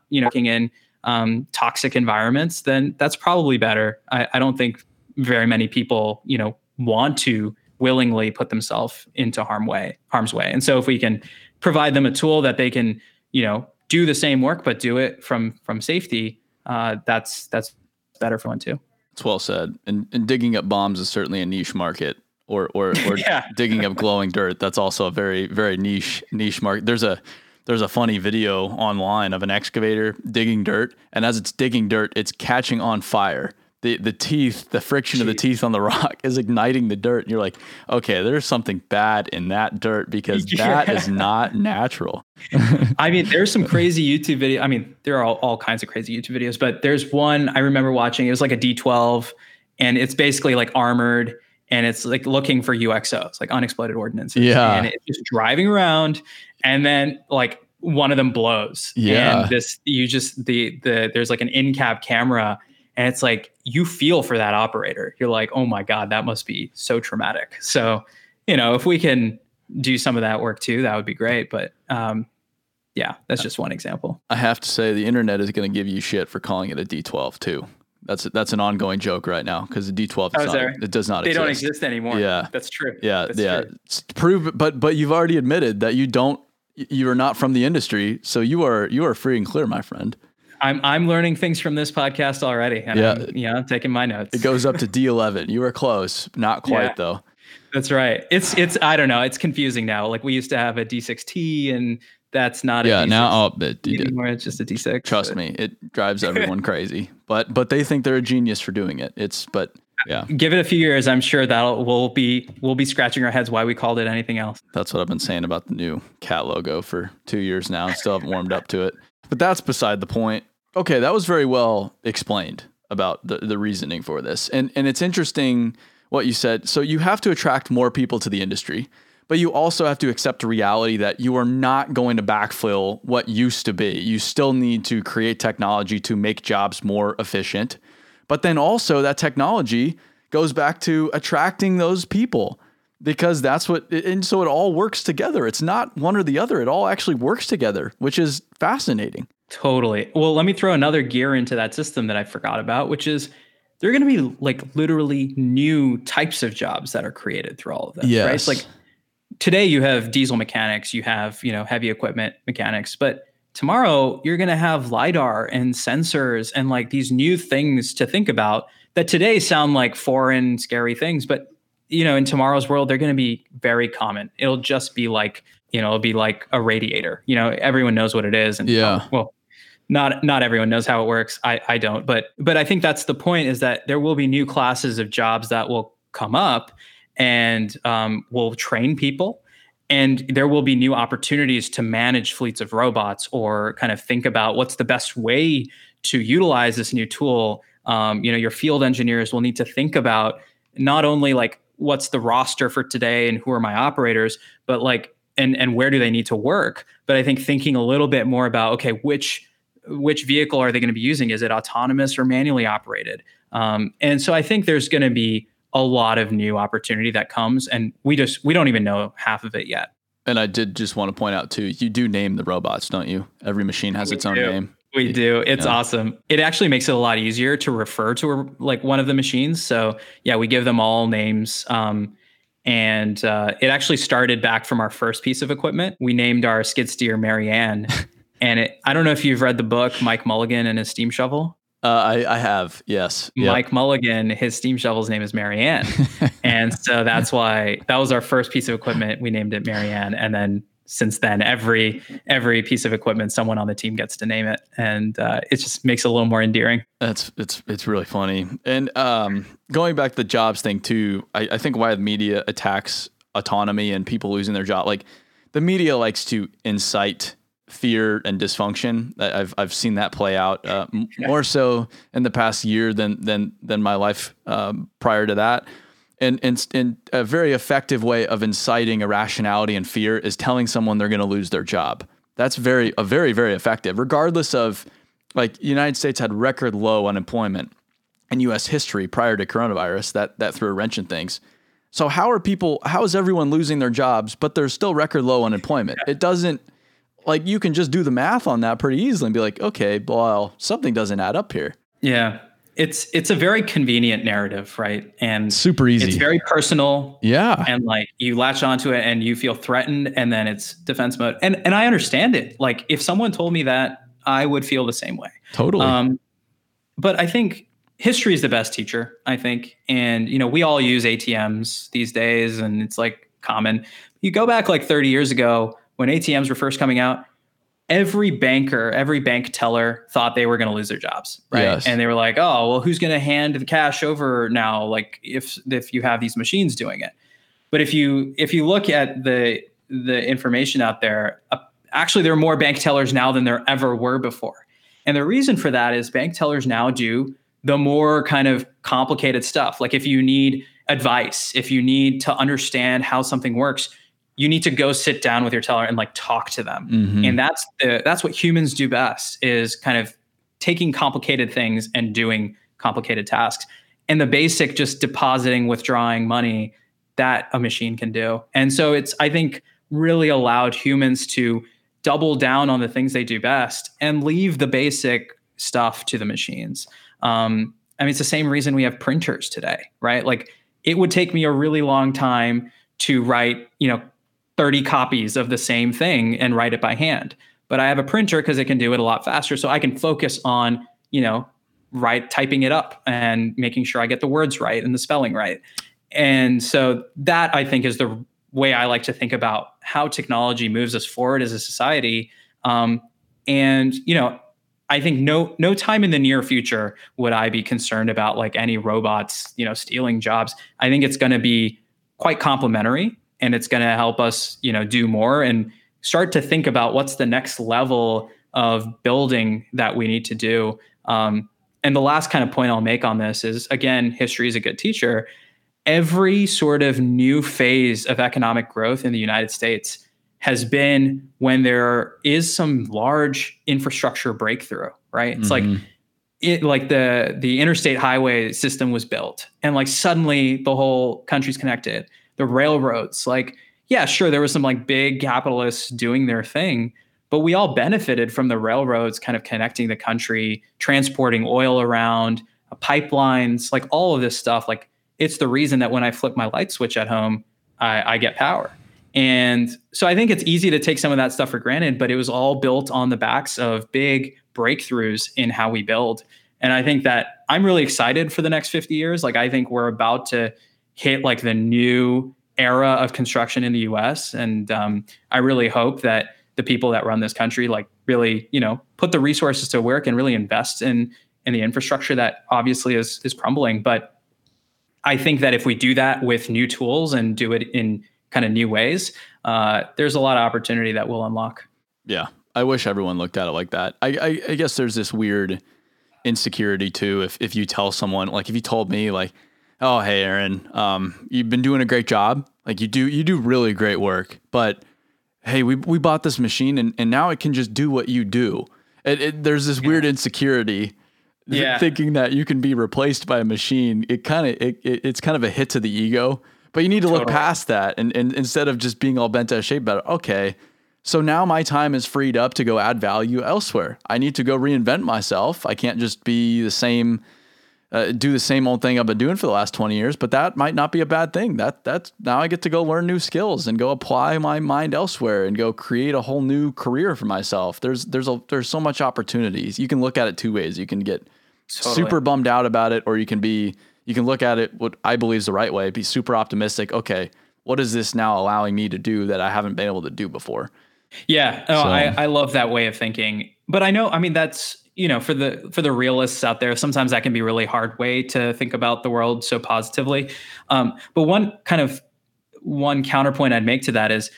you know working in um, toxic environments then that's probably better. I, I don't think very many people you know want to willingly put themselves into harm way harm's way. And so if we can provide them a tool that they can you know do the same work but do it from from safety uh, that's that's better for one too it's well said. And, and digging up bombs is certainly a niche market. Or or, or yeah. digging up glowing dirt. That's also a very very niche niche market. There's a there's a funny video online of an excavator digging dirt, and as it's digging dirt, it's catching on fire the the teeth, the friction Jeez. of the teeth on the rock is igniting the dirt. And you're like, okay, there's something bad in that dirt because yeah. that is not natural. I mean, there's some crazy YouTube video. I mean, there are all, all kinds of crazy YouTube videos, but there's one I remember watching. It was like a D12, and it's basically like armored, and it's like looking for UXOs, like unexploded ordnances. Yeah, and it's just driving around, and then like one of them blows. Yeah, and this you just the the there's like an in cab camera and it's like you feel for that operator. You're like, oh my God, that must be so traumatic. So, you know, if we can do some of that work too, that would be great. But um, yeah, that's just one example. I have to say, the internet is going to give you shit for calling it a D12 too. That's that's an ongoing joke right now because the D12 is not, it does not. They exist. don't exist anymore. Yeah, that's true. Yeah, that's yeah. True. Prove, but but you've already admitted that you don't. You are not from the industry, so you are you are free and clear, my friend. I'm I'm learning things from this podcast already. And yeah, I'm, yeah, I'm taking my notes. It goes up to D11. You were close, not quite yeah, though. That's right. It's it's I don't know. It's confusing now. Like we used to have a D6T, and that's not. Yeah, a D6 now oh, it, anymore. It's just a D6. Trust but. me, it drives everyone crazy. But but they think they're a genius for doing it. It's but yeah. Give it a few years. I'm sure that'll we'll be we'll be scratching our heads why we called it anything else. That's what I've been saying about the new cat logo for two years now. Still haven't warmed up to it. But that's beside the point. Okay, that was very well explained about the, the reasoning for this. And and it's interesting what you said. So you have to attract more people to the industry, but you also have to accept the reality that you are not going to backfill what used to be. You still need to create technology to make jobs more efficient. But then also that technology goes back to attracting those people because that's what and so it all works together. It's not one or the other. It all actually works together, which is fascinating. Totally. Well, let me throw another gear into that system that I forgot about, which is there are going to be like literally new types of jobs that are created through all of this. Yes. Right? It's like today you have diesel mechanics, you have you know heavy equipment mechanics, but tomorrow you're going to have lidar and sensors and like these new things to think about that today sound like foreign scary things but you know in tomorrow's world they're going to be very common it'll just be like you know it'll be like a radiator you know everyone knows what it is and Yeah. well not not everyone knows how it works. I i don't but but i think that's the point is that there will be new classes of jobs that will come up and um, will train people. And there will be new opportunities to manage fleets of robots or kind of think about what's the best way to utilize this new tool. Um, you know your field engineers will need to think about not only like what's the roster for today and who are my operators but like and and where do they need to work? But i think thinking a little bit more about okay which which vehicle are they going to be using? Is it autonomous or manually operated? Um, and so i think there's going to be a lot of new opportunity that comes and we just we don't even know half of it yet. And I did just want to point out too, you do name the robots, don't you? Every machine has We its own name. we do. It's Yeah. awesome. It actually makes it a lot easier to refer to a, like one of the machines. So yeah we give them all names um, and uh, it actually started back from our first piece of equipment. We named our skid steer marianne and it i don't know if you've read the book mike mulligan and his steam shovel Uh, I, I have, yes. Yep. Mike Mulligan, his steam shovel's name is Marianne. and so that's why that was our first piece of equipment. We named it Marianne. And then since then, every every piece of equipment, someone on the team gets to name it. And uh, it just makes it a little more endearing. That's it's it's really funny. And um, going back to the jobs thing too, I, I think why the media attacks autonomy and people losing their job, like the media likes to incite fear and dysfunction. I've I've seen that play out uh, more so in the past year than than than my life um, prior to that. And, and and a very effective way of inciting irrationality and fear is telling someone they're going to lose their job. That's very a very very effective, regardless of like United States had record low unemployment in U.S. history prior to coronavirus. That that threw a wrench in things. So how are people? How is everyone losing their jobs, but there's still record low unemployment? It doesn't like you can just do the math on that pretty easily and be like, okay, well, something doesn't add up here. Yeah. It's it's a very convenient narrative, right? And Super easy. it's very personal. yeah. and like you latch onto it and you feel threatened and then it's defense mode and and i understand it like if someone told me that i would feel the same way Totally. um but i think history is the best teacher i think and you know we all use atms these days and it's like common you go back like 30 years ago when atms were first coming out every banker every bank teller thought they were going to lose their jobs right Yes. and they were like oh well who's going to hand the cash over now like if if you have these machines doing it but if you if you look at the the information out there, uh, actually there are more bank tellers now than there ever were before. And the reason for that is bank tellers now do the more kind of complicated stuff. Like if you need advice, if you need to understand how something works, you need to go sit down with your teller and like talk to them. Mhm. And that's the that's what humans do best is kind of taking complicated things and doing complicated tasks. And the basic just depositing, withdrawing money that a machine can do. And so it's I think really allowed humans to double down on the things they do best and leave the basic stuff to the machines. Um, I mean, it's the same reason we have printers today, right? Like it would take me a really long time to write, you know, 30 copies of the same thing and write it by hand. But I have a printer because it can do it a lot faster. So I can focus on, you know, write typing it up and making sure I get the words right and the spelling right. And so that I think is the way I like to think about how technology moves us forward as a society. Um, and you know, I think no no time in the near future would I be concerned about like any robots, you know, stealing jobs. I think it's going to be quite complementary, and it's going to help us, you know, do more and start to think about what's the next level of building that we need to do. Um, and the last kind of point I'll make on this is again, history is a good teacher every sort of new phase of economic growth in the United States has been when there is some large infrastructure breakthrough, right? It's like Mhm. it like the the interstate highway system was built and like suddenly the whole country's connected. The railroads, like yeah, sure there was some like big capitalists doing their thing, but we all benefited from the railroads kind of connecting the country, transporting oil around, uh, pipelines, like all of this stuff. Like it's the reason that when I flip my light switch at home, I, I get power. And so I think it's easy to take some of that stuff for granted, but it was all built on the backs of big breakthroughs in how we build. And I think that I'm really excited for the next 50 years. Like I think we're about to hit like the new era of construction in the US. And um, I really hope that the people that run this country like really, you know, put the resources to work and really invest in in the infrastructure that obviously is is crumbling. But I think that if we do that with new tools and do it in kind of new ways, uh, there's a lot of opportunity that will unlock. Yeah, I wish everyone looked at it like that. I, I, I guess there's this weird insecurity too. If if you tell someone, like if you told me, like, oh hey Aaron, um, you've been doing a great job. Like you do you do really great work, but hey, we we bought this machine and and now it can just do what you do. It, it, there's this weird insecurity Yeah. thinking that you can be replaced by a machine, it kind of it, it, it's kind of a hit to the ego. But you need to look past that, and, and instead of just being all bent out of shape about it, okay, so now my time is freed up to go add value elsewhere. I need to go reinvent myself. I can't just be the same, uh, do the same old thing I've been doing for the last twenty years. But that might not be a bad thing. That that's now I get to go learn new skills and go apply my mind elsewhere and go create a whole new career for myself. There's there's a there's so much opportunities. You can look at it two ways. You can get Totally. super bummed out about it, or you can be you can look at it what I believe is the right way, be super optimistic. Okay, what is this now allowing me to do that I haven't been able to do before? Yeah, no, So- I, I love that way of thinking. But I know, I mean, that's you know, for the for the realists out there, sometimes that can be a really hard way to think about the world so positively. Um, but one kind of one counterpoint I'd make to that is,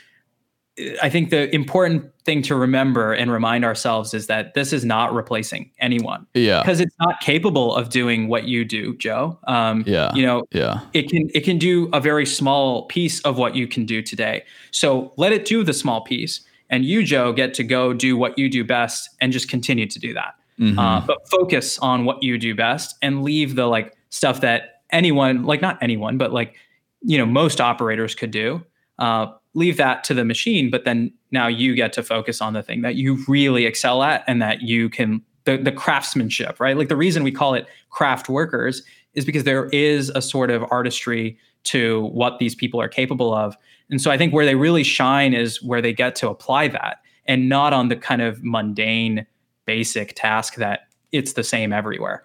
I think the important thing to remember and remind ourselves is that this is not replacing anyone Yeah, because it's not capable of doing what you do, Joe. Um, Yeah. you know, yeah, it can it can do a very small piece of what you can do today. So let it do the small piece, and you, Joe, get to go do what you do best and just continue to do that. Mhm. Uh, but focus on what you do best and leave the like stuff that anyone, like not anyone, but like you know most operators could do. Uh, leave that to the machine, but then now you get to focus on the thing that you really excel at and that you can the the craftsmanship, right? Like the reason we call it craft workers is because there is a sort of artistry to what these people are capable of. And so I think where they really shine is where they get to apply that and not on the kind of mundane basic task that it's the same everywhere.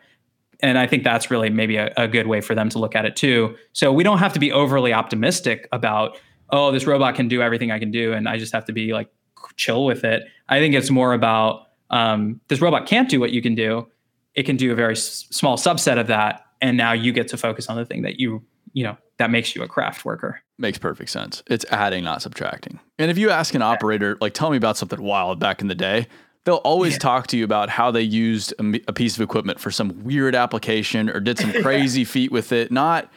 And I think that's really maybe a, a good way for them to look at it too. So we don't have to be overly optimistic about, oh, this robot can do everything I can do, and I just have to be like chill with it. I think it's more about um, this robot can't do what you can do. It can do a very s- small subset of that, and now you get to focus on the thing that you you know that makes you a craft worker. makes perfect sense. It's adding, not subtracting. And if you ask an operator, like, tell me about something wild back in the day, they'll always talk to you about how they used a piece of equipment for some weird application or did some crazy feat with it. Not,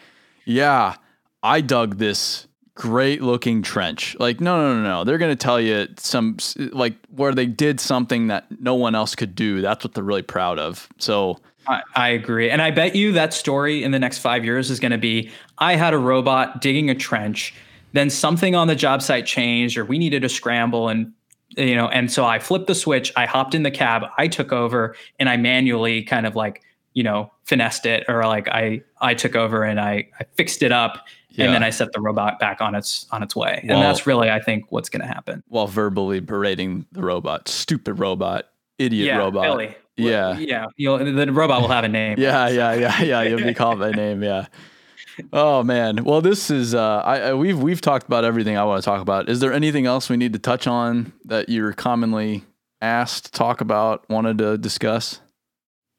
yeah, I dug this great looking trench. Like, no, no, no, no. They're going to tell you some, like, where they did something that no one else could do. That's what they're really proud of. So, I, I agree. And I bet you that story in the next five years is going to be I had a robot digging a trench, then something on the job site changed, or we needed to scramble. And, you know, and so I flipped the switch, I hopped in the cab, I took over, and I manually kind of like, you know, finessed it, or like I, I took over and I, I fixed it up. Yeah. And then I set the robot back on its on its way, Well- and that's really, I think, what's going to happen. while verbally berating the robot, stupid robot, idiot yeah, robot. Billy. Yeah. yeah. You'll, the robot will have a name. Yeah, yeah, yeah, yeah. You'll be called by name. Yeah. Oh man. Well, this is uh, I, I we've we've talked about everything I want to talk about. Is there anything else we need to touch on that you're commonly asked to talk about, wanted to discuss?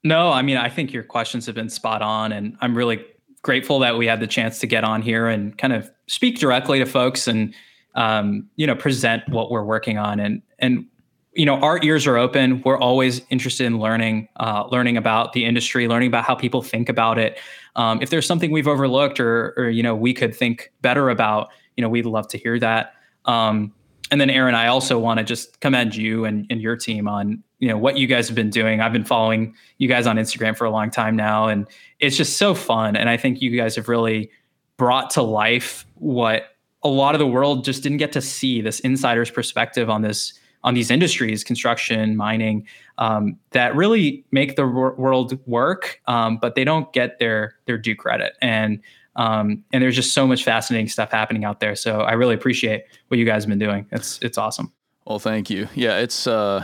No, I mean, I think your questions have been spot on, and I'm really grateful that we had the chance to get on here and kind of speak directly to folks and um, you know present what we're working on. And and you know, our ears are open. We're always interested in learning, uh, learning about the industry, learning about how people think about it. Um, if there's something we've overlooked or or you know we could think better about, you know, we'd love to hear that. Um, and then Aaron, I also want to just commend you and, and your team on you know what you guys have been doing. I've been following you guys on Instagram for a long time now, and it's just so fun. And I think you guys have really brought to life what a lot of the world just didn't get to see this insider's perspective on this on these industries, construction, mining, um, that really make the wor- world work, um, but they don't get their their due credit. And um, and there's just so much fascinating stuff happening out there. So I really appreciate what you guys have been doing. It's it's awesome. Well, thank you. Yeah, it's uh,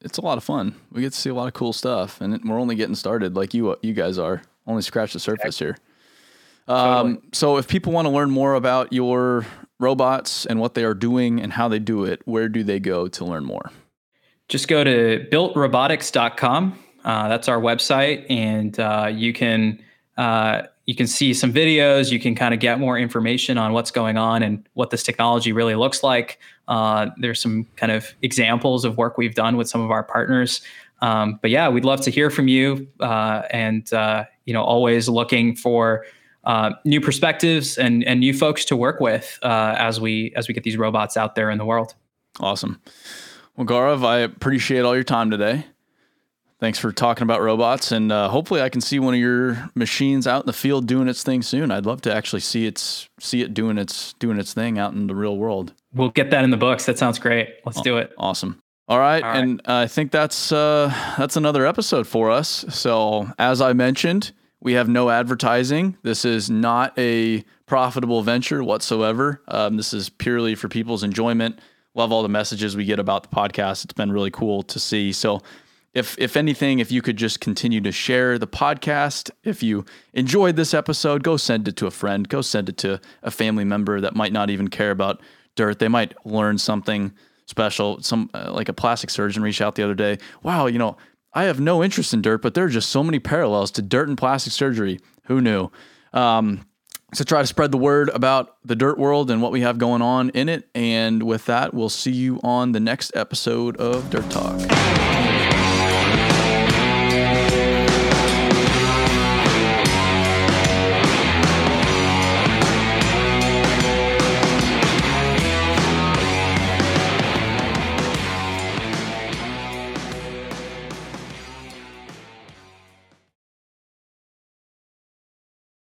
it's a lot of fun. We get to see a lot of cool stuff, and we're only getting started, like you you guys are. Only scratch the surface here. Um, totally. So, if people want to learn more about your robots and what they are doing and how they do it, where do they go to learn more? Just go to builtrobotics.com. Uh, that's our website, and uh, you can uh, you can see some videos. You can kind of get more information on what's going on and what this technology really looks like. Uh, there's some kind of examples of work we've done with some of our partners. Um, but yeah, we'd love to hear from you, uh, and uh, you know, always looking for uh, new perspectives and and new folks to work with uh, as we as we get these robots out there in the world. Awesome. Well, Gaurav, I appreciate all your time today. Thanks for talking about robots, and uh, hopefully, I can see one of your machines out in the field doing its thing soon. I'd love to actually see its see it doing its doing its thing out in the real world. We'll get that in the books. That sounds great. Let's do it. Awesome. All right, All right. and uh, I think that's uh, that's another episode for us. So, as I mentioned, we have no advertising. This is not a profitable venture whatsoever. Um, this is purely for people's enjoyment. Love all the messages we get about the podcast. It's been really cool to see. So, if if anything, if you could just continue to share the podcast, if you enjoyed this episode, go send it to a friend, go send it to a family member that might not even care about dirt. They might learn something special. Some uh, like a plastic surgeon reached out the other day. Wow, you know, I have no interest in dirt, but there are just so many parallels to dirt and plastic surgery. Who knew? Um, so try to spread the word about the dirt world and what we have going on in it. And with that, we'll see you on the next episode of Dirt Talk.